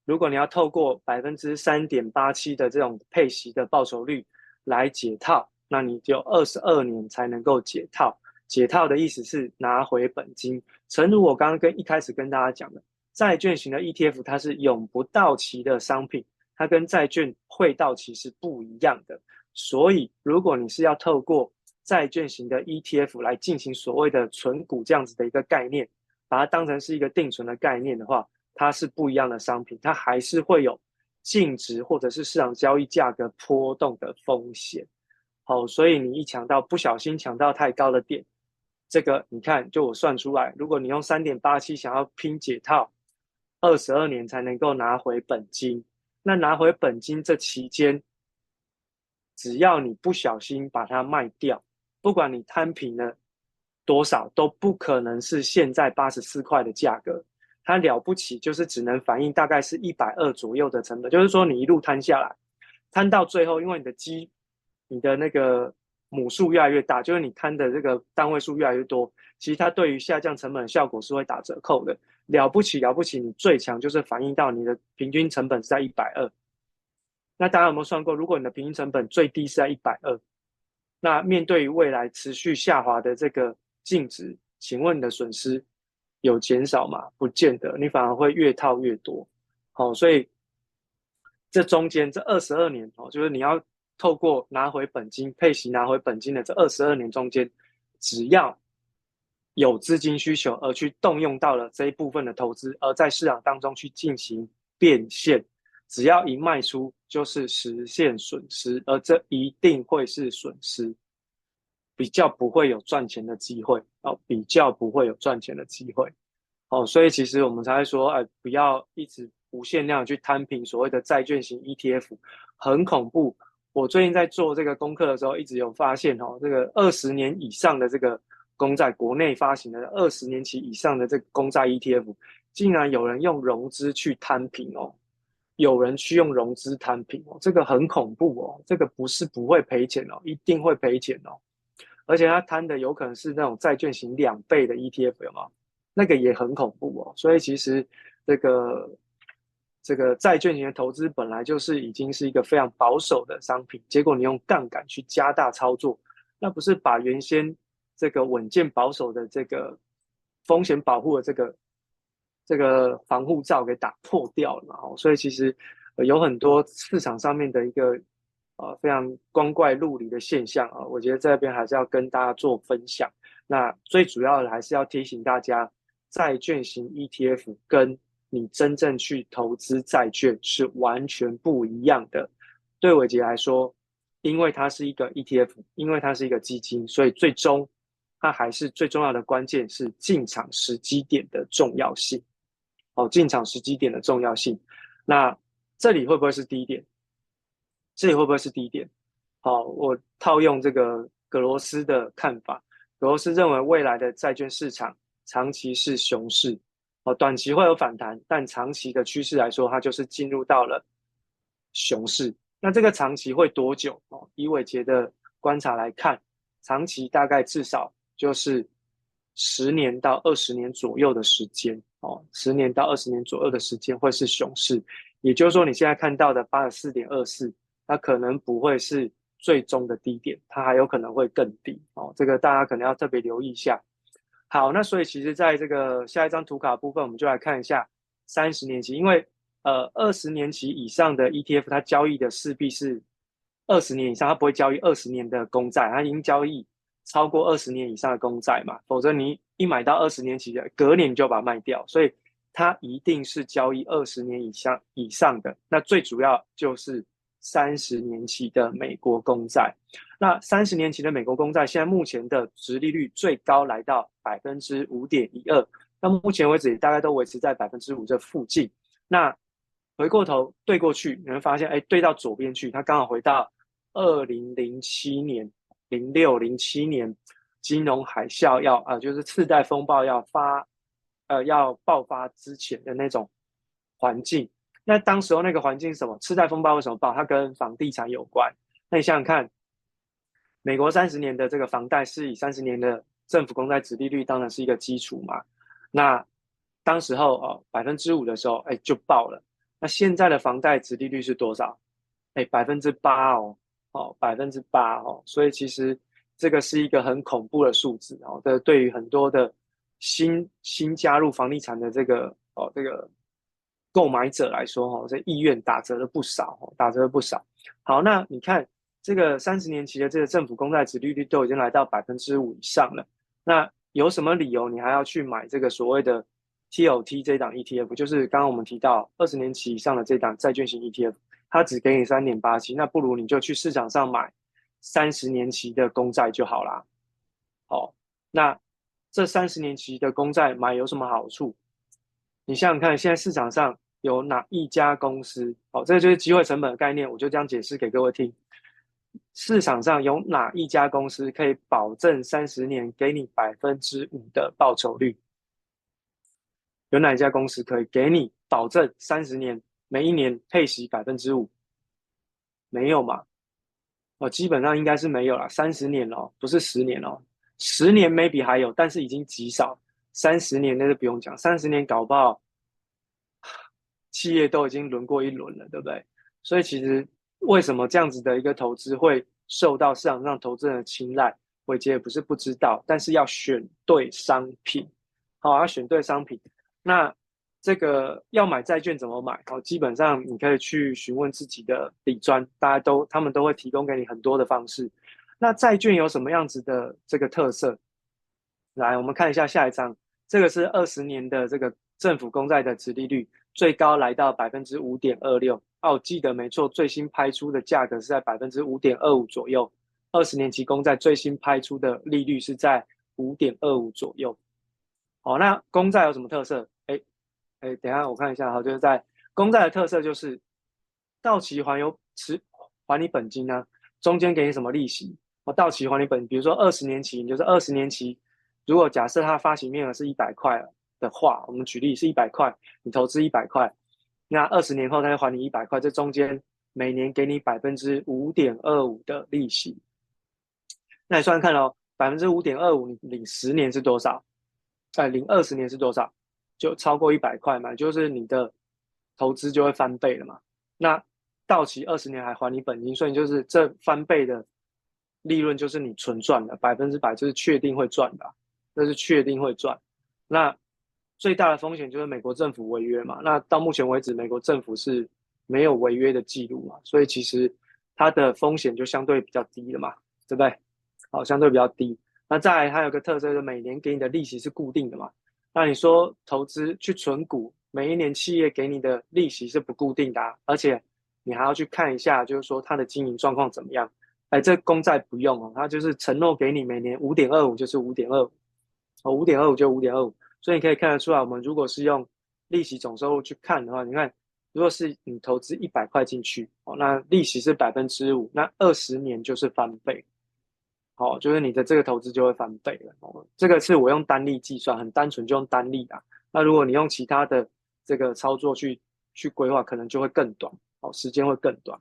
如果你要透过百分之三点八七的这种配息的报酬率来解套，那你就二十二年才能够解套。解套的意思是拿回本金，诚如我刚刚跟一开始跟大家讲的，债券型的 ETF 它是永不到期的商品，它跟债券会到期是不一样的。所以，如果你是要透过债券型的 ETF 来进行所谓的存股这样子的一个概念，把它当成是一个定存的概念的话，它是不一样的商品，它还是会有净值或者是市场交易价格波动的风险。好，所以你一抢到，不小心抢到太高的点。这个你看，就我算出来，如果你用三点八七想要拼解套，二十二年才能够拿回本金。那拿回本金这期间，只要你不小心把它卖掉，不管你摊平了多少，都不可能是现在八十四块的价格。它了不起就是只能反映大概是一百二左右的成本，就是说你一路摊下来，摊到最后，因为你的鸡，你的那个。母数越来越大，就是你摊的这个单位数越来越多，其实它对于下降成本效果是会打折扣的。了不起了不起，你最强就是反映到你的平均成本是在一百二。那大家有没有算过，如果你的平均成本最低是在一百二，那面对于未来持续下滑的这个净值，请问你的损失有减少吗？不见得，你反而会越套越多。好，所以这中间这二十二年哦，就是你要。透过拿回本金、配息拿回本金的这二十二年中间，只要有资金需求而去动用到了这一部分的投资，而在市场当中去进行变现，只要一卖出就是实现损失，而这一定会是损失，比较不会有赚钱的机会哦，比较不会有赚钱的机会哦，所以其实我们才会说，哎，不要一直无限量去摊平所谓的债券型 ETF，很恐怖。我最近在做这个功课的时候，一直有发现哦，这个二十年以上的这个公债，国内发行的二十年期以上的这个公债 ETF，竟然有人用融资去摊平哦，有人去用融资摊平哦，这个很恐怖哦，这个不是不会赔钱哦，一定会赔钱哦，而且它摊的有可能是那种债券型两倍的 ETF，有吗？那个也很恐怖哦，所以其实这个。这个债券型的投资本来就是已经是一个非常保守的商品，结果你用杠杆去加大操作，那不是把原先这个稳健保守的这个风险保护的这个这个防护罩给打破掉了嘛？哦，所以其实有很多市场上面的一个呃非常光怪陆离的现象啊，我觉得这边还是要跟大家做分享。那最主要的还是要提醒大家，债券型 ETF 跟你真正去投资债券是完全不一样的。对伟杰来说，因为它是一个 ETF，因为它是一个基金，所以最终它还是最重要的关键是进场时机点的重要性。哦，进场时机点的重要性。那这里会不会是低点？这里会不会是低点？好，我套用这个葛罗斯的看法，葛罗斯认为未来的债券市场长期是熊市。哦，短期会有反弹，但长期的趋势来说，它就是进入到了熊市。那这个长期会多久？哦，以伟杰的观察来看，长期大概至少就是十年到二十年左右的时间哦，十年到二十年左右的时间会是熊市，也就是说你现在看到的八十四点二四，它可能不会是最终的低点，它还有可能会更低哦，这个大家可能要特别留意一下。好，那所以其实在这个下一张图卡部分，我们就来看一下三十年期，因为呃二十年期以上的 ETF 它交易的势必是二十年以上，它不会交易二十年的公债，它已经交易。超过二十年以上的公债嘛，否则你一买到二十年期的，隔年就把它卖掉，所以它一定是交易二十年以上以上的。那最主要就是三十年期的美国公债。那三十年期的美国公债现在目前的殖利率最高来到百分之五点一二，那目前为止大概都维持在百分之五这附近。那回过头对过去，你会发现，哎，对到左边去，它刚好回到二零零七年。零六零七年金融海啸要呃，就是次贷风暴要发呃要爆发之前的那种环境。那当时候那个环境是什么？次贷风暴为什么爆？它跟房地产有关。那你想想看，美国三十年的这个房贷是以三十年的政府公债殖利率当然是一个基础嘛。那当时候哦百分之五的时候，哎就爆了。那现在的房贷殖利率是多少？哎百分之八哦。哦，百分之八哦，所以其实这个是一个很恐怖的数字哦。这对于很多的新新加入房地产的这个哦这个购买者来说，哈，这意愿打折了不少，打折了不少。好，那你看这个三十年期的这个政府公债值利率都已经来到百分之五以上了，那有什么理由你还要去买这个所谓的 TOT 这档 ETF？就是刚刚我们提到二十年期以上的这档债券型 ETF。它只给你三点八七，那不如你就去市场上买三十年期的公债就好啦。好，那这三十年期的公债买有什么好处？你想想看，现在市场上有哪一家公司？好，这个就是机会成本的概念，我就这样解释给各位听。市场上有哪一家公司可以保证三十年给你百分之五的报酬率？有哪一家公司可以给你保证三十年？每一年配息百分之五，没有嘛？哦，基本上应该是没有了。三十年哦，不是十年哦，十年 maybe 还有，但是已经极少。三十年那就不用讲，三十年搞不好，企业都已经轮过一轮了，对不对？所以其实为什么这样子的一个投资会受到市场上投资人的青睐，伟杰也不是不知道，但是要选对商品，好，要选对商品，那。这个要买债券怎么买？哦，基本上你可以去询问自己的理专，大家都他们都会提供给你很多的方式。那债券有什么样子的这个特色？来，我们看一下下一张，这个是二十年的这个政府公债的殖利率，最高来到百分之五点二六。哦，我记得没错，最新拍出的价格是在百分之五点二五左右。二十年期公债最新拍出的利率是在五点二五左右。好，那公债有什么特色？哎，哎等下我看一下哈，就是在公债的特色就是到期还有持还你本金呢、中间给你什么利息？我到期还你本，比如说二十年期，你就是二十年期，如果假设它发行面额是一百块了的话，我们举例是一百块，你投资一百块，那二十年后它就还你一百块，这中间每年给你百分之五点二五的利息。那你算算看哦，百分之五点二五，你领十年是多少？哎，领二十年是多少？就超过一百块嘛，就是你的投资就会翻倍了嘛。那到期二十年还还你本金，所以就是这翻倍的利润就是你纯赚的，百分之百就是确定会赚的，这是确定会赚。那最大的风险就是美国政府违约嘛。那到目前为止，美国政府是没有违约的记录嘛，所以其实它的风险就相对比较低了嘛，对不对？好，相对比较低。那再来还有个特色，就是每年给你的利息是固定的嘛。那你说投资去存股，每一年企业给你的利息是不固定的啊，而且你还要去看一下，就是说它的经营状况怎么样。哎，这公债不用哦，它就是承诺给你每年五点二五，就是五点二五，哦，五点二五就五点二五。所以你可以看得出来，我们如果是用利息总收入去看的话，你看，如果是你投资一百块进去，哦，那利息是百分之五，那二十年就是翻倍。好，就是你的这个投资就会翻倍了。哦，这个是我用单利计算，很单纯就用单利啊。那如果你用其他的这个操作去去规划，可能就会更短，哦，时间会更短。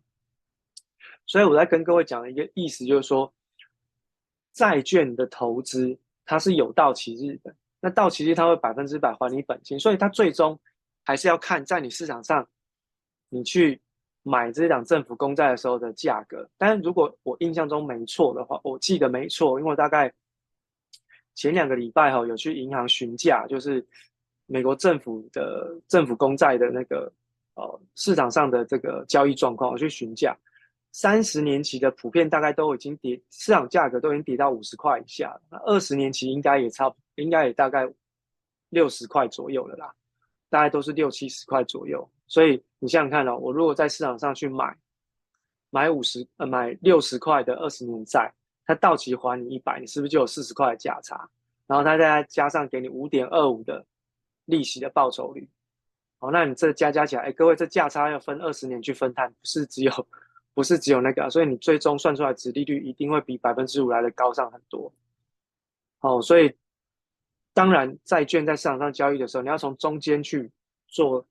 所以我在跟各位讲的一个意思就是说，债券的投资它是有到期日的。那到期日它会百分之百还你本金，所以它最终还是要看在你市场上你去买这档政府公债的时候的价格。但是如果我印象中没错的话，我记得没错，因为大概前两个礼拜哈有去银行询价，就是美国政府的政府公债的那个呃市场上的这个交易状况，我去询价。三十年期的普遍大概都已经跌，市场价格都已经跌到五十块以下了。那二十年期应该也差不，应该也大概六十块左右了啦，大概都是六七十块左右。所以你想想看哦，我如果在市场上去买，买五十呃买六十块的二十年债，它到期还你一百，你是不是就有四十块的价差？然后它再加上给你五点二五的利息的报酬率，好，那你这加加起来，哎，各位这价差要分二十年去分摊，不是只有。不是只有那个啊，所以你最终算出来值利率一定会比百分之五来的高上很多。哦，所以当然债券在市场上交易的时候，你要从中间去做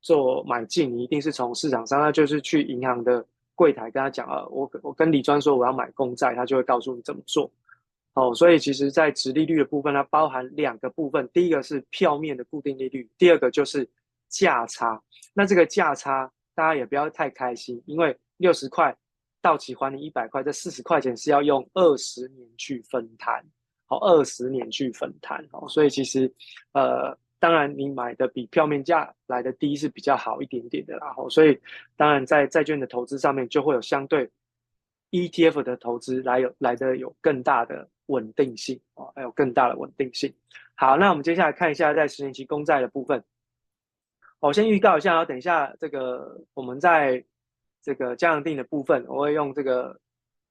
做买进，你一定是从市场上，那就是去银行的柜台跟他讲啊，我我跟李专说我要买公债，他就会告诉你怎么做。哦，所以其实在殖利率的部分，它包含两个部分，第一个是票面的固定利率，第二个就是价差。那这个价差大家也不要太开心，因为六十块到期还你一百块，这四十块钱是要用二十年去分摊，好，二十年去分摊，哦，所以其实，呃，当然你买的比票面价来的低是比较好一点点的啦，好，所以当然在债券的投资上面就会有相对 ETF 的投资来有来的有更大的稳定性，哦，还有更大的稳定性。好，那我们接下来看一下在十年期公债的部分，我先预告一下，然后等一下这个我们在。这个加强錠的部分，我会用这个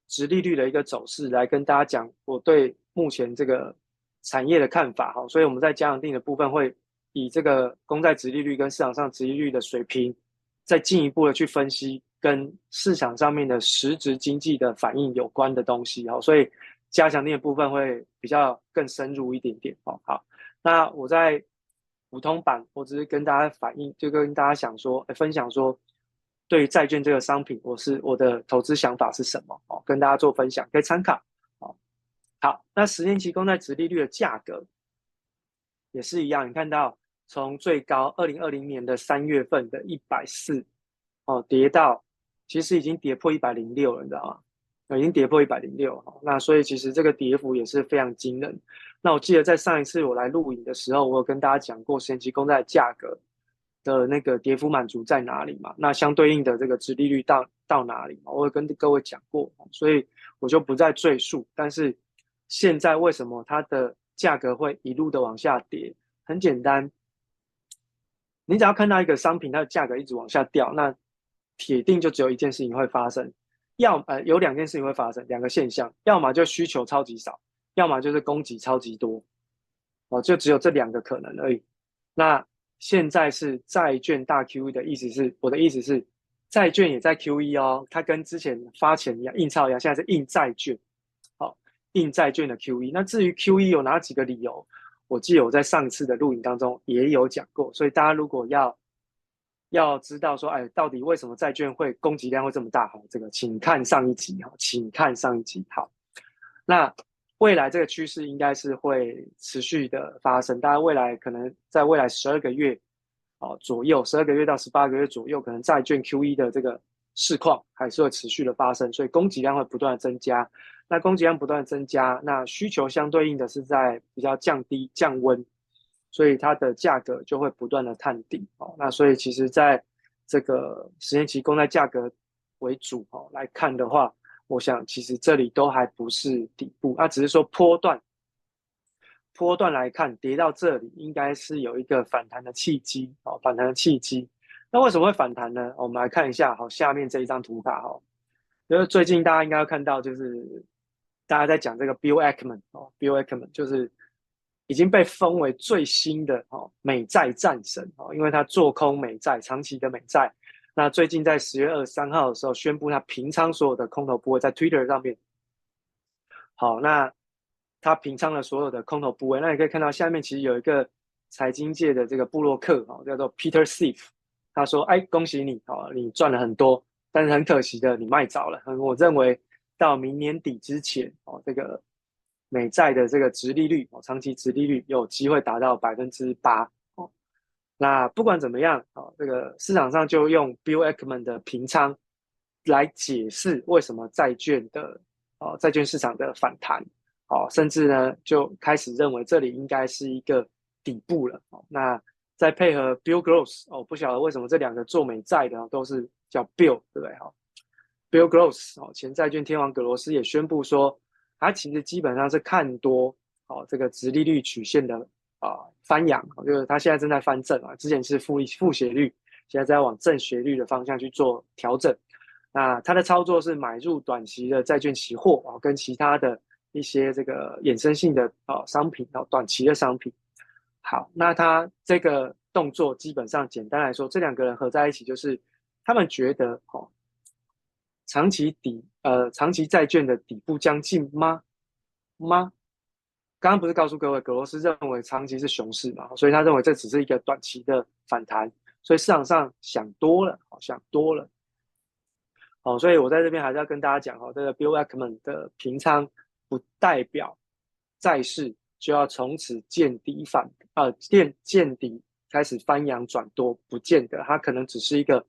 殖利率的一个走势来跟大家讲我对目前这个产业的看法哈。所以我们在加强定的部分会以这个公债殖利率跟市场上殖利率的水平，再进一步的去分析跟市场上面的实质经济的反应有关的东西哈。所以加强定的部分会比较更深入一点点哦。好，那我在普通版，我只是跟大家反映，就跟大家想说，分享说。对于债券这个商品，我是我的投资想法是什么？哦，跟大家做分享，可以参考。好，那十年期公债殖利率的价格也是一样，你看到从最高二零二零年的三月份的一百四，哦，跌到其实已经跌破一百零六了，你知道吗？已经跌破一百零六。哦，那所以其实这个跌幅也是非常惊人。那我记得在上一次我来录影的时候，我有跟大家讲过十年期公债价格。的那个跌幅满足在哪里嘛？那相对应的这个殖利率到到哪里嘛？我有跟各位讲过，所以我就不再赘述。但是现在为什么它的价格会一路的往下跌？很简单，你只要看到一个商品它的价格一直往下掉，那铁定就只有一件事情会发生，要呃有两件事情会发生，两个现象，要么就需求超级少，要么就是供给超级多，哦，就只有这两个可能而已。那现在是债券大 QE 的意思是，我的意思是，债券也在 QE 哦，它跟之前发钱一样，印钞一样，现在是印债券，印债券的 QE。那至于 QE 有哪几个理由，我记得我在上次的录影当中也有讲过，所以大家如果要要知道说，哎，到底为什么债券会供给量会这么大？好，这个请看上一集，好，请看上一集，好，那。未来这个趋势应该是会持续的发生，大家未来可能在未来十二个月，哦左右，十二个月到十八个月左右，可能债券 QE 的这个市况还是会持续的发生，所以供给量会不断的增加。那供给量不断增加，那需求相对应的是在比较降低降温，所以它的价格就会不断的探底。哦，那所以其实在这个十年期供在价格为主哦来看的话。我想，其实这里都还不是底部，那只是说波段，波段来看，跌到这里应该是有一个反弹的契机哦，反弹的契机。那为什么会反弹呢？我们来看一下，好，下面这一张图卡哈，就是最近大家应该要看到，就是大家在讲这个 Bill Ackman 哦，Bill Ackman 就是已经被封为最新的哦美债战神哦，因为他做空美债，长期的美债。那最近在十月二十三号的时候宣布，他平仓所有的空头部位在 Twitter 上面。好，那他平仓了所有的空头部位。那你可以看到下面其实有一个财经界的这个部落客，哦，叫做 Peter Schiff。他说：“哎，恭喜你，哦，你赚了很多，但是很可惜的，你卖早了。我认为到明年底之前，哦，这个美债的这个殖利率哦，长期殖利率有机会达到百分之八哦。那不管怎么样哦，这个市场上就用 Bill Ackman 的平仓来解释为什么债券的哦债券市场的反弹哦，甚至呢就开始认为这里应该是一个底部了哦。那再配合 Bill Gross 哦，不晓得为什么这两个做美债的都是叫 Bill 对不对哈？Bill Gross 哦，前债券天王葛罗斯也宣布说，他其实基本上是看多哦这个殖利率曲线的啊、翻扬，就是他现在正在翻正啊，之前是负负斜率，现在在往正斜率的方向去做调整。那他的操作是买入短期的债券期货啊，跟其他的一些这个衍生性的啊、呃、商品啊，短期的商品。好，那他这个动作基本上简单来说，这两个人合在一起就是，他们觉得哦，长期底呃长期债券的底部将近吗？吗？刚刚不是告诉各位，格罗斯认为长期是熊市嘛，所以他认为这只是一个短期的反弹，所以市场上想多了，好想多了。好，所以我在这边还是要跟大家讲哦，这个 Bill Ackman 的平仓不代表债市就要从此见底反。呃，见见底开始翻扬转多，不见得，它可能只是一个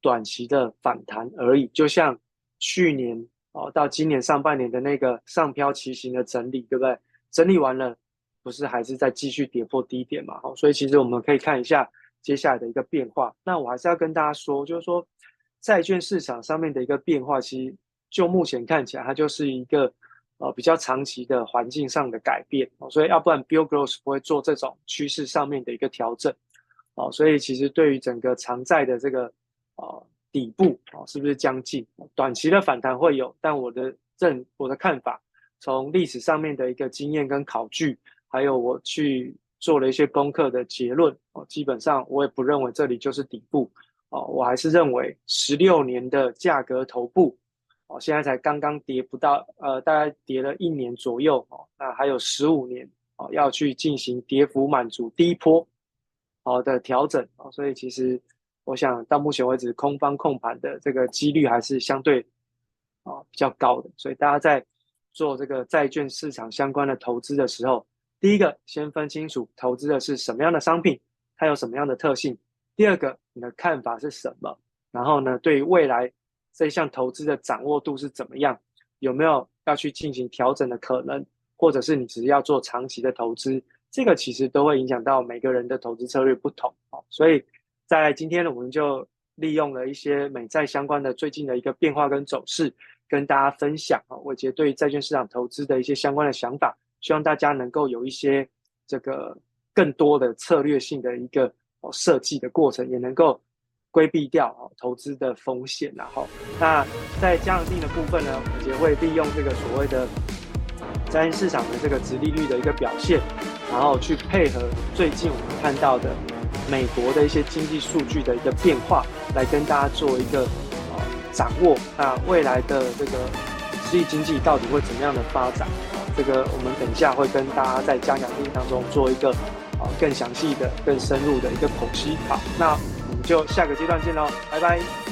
短期的反弹而已。就像去年哦，到今年上半年的那个上飘旗形的整理，对不对？整理完了，不是还是在继续跌破低点嘛？好，所以其实我们可以看一下接下来的一个变化。那我还是要跟大家说，就是说债券市场上面的一个变化，其实就目前看起来，它就是一个。呃，比较长期的环境上的改变，哦，所以要不然 Bill Gross 不会做这种趋势上面的一个调整，哦，所以其实对于整个长债的这个呃底部，哦，是不是将近？短期的反弹会有，但我的认我的看法，从历史上面的一个经验跟考据，还有我去做了一些功课的结论，哦，基本上我也不认为这里就是底部，哦，我还是认为十六年的价格头部。哦，现在才刚刚跌不到，呃，大概跌了一年左右哦，那还有十五年哦，要去进行跌幅满足低波好的调整哦，所以其实我想到目前为止，空方控盘的这个几率还是相对啊比较高的，所以大家在做这个债券市场相关的投资的时候，第一个先分清楚投资的是什么样的商品，它有什么样的特性，第二个你的看法是什么，然后呢，对于未来。这项投资的掌握度是怎么样？有没有要去进行调整的可能？或者是你只是要做长期的投资？这个其实都会影响到每个人的投资策略不同啊。所以在今天呢，我们就利用了一些美债相关的最近的一个变化跟走势，跟大家分享啊，伟捷对于债券市场投资的一些相关的想法，希望大家能够有一些这个更多的策略性的一个哦设计的过程，也能够。规避掉哦投资的风险，然后那在加强錠的部分呢，我们也会利用这个所谓的债券市场的这个殖利率的一个表现，然后去配合最近我们看到的美国的一些经济数据的一个变化，来跟大家做一个呃掌握。那未来的这个实体经济到底会怎么样的发展？这个我们等一下会跟大家在加强錠当中做一个啊更详细的、更深入的一个剖析。好，那我们。就下个阶段见喽，拜拜。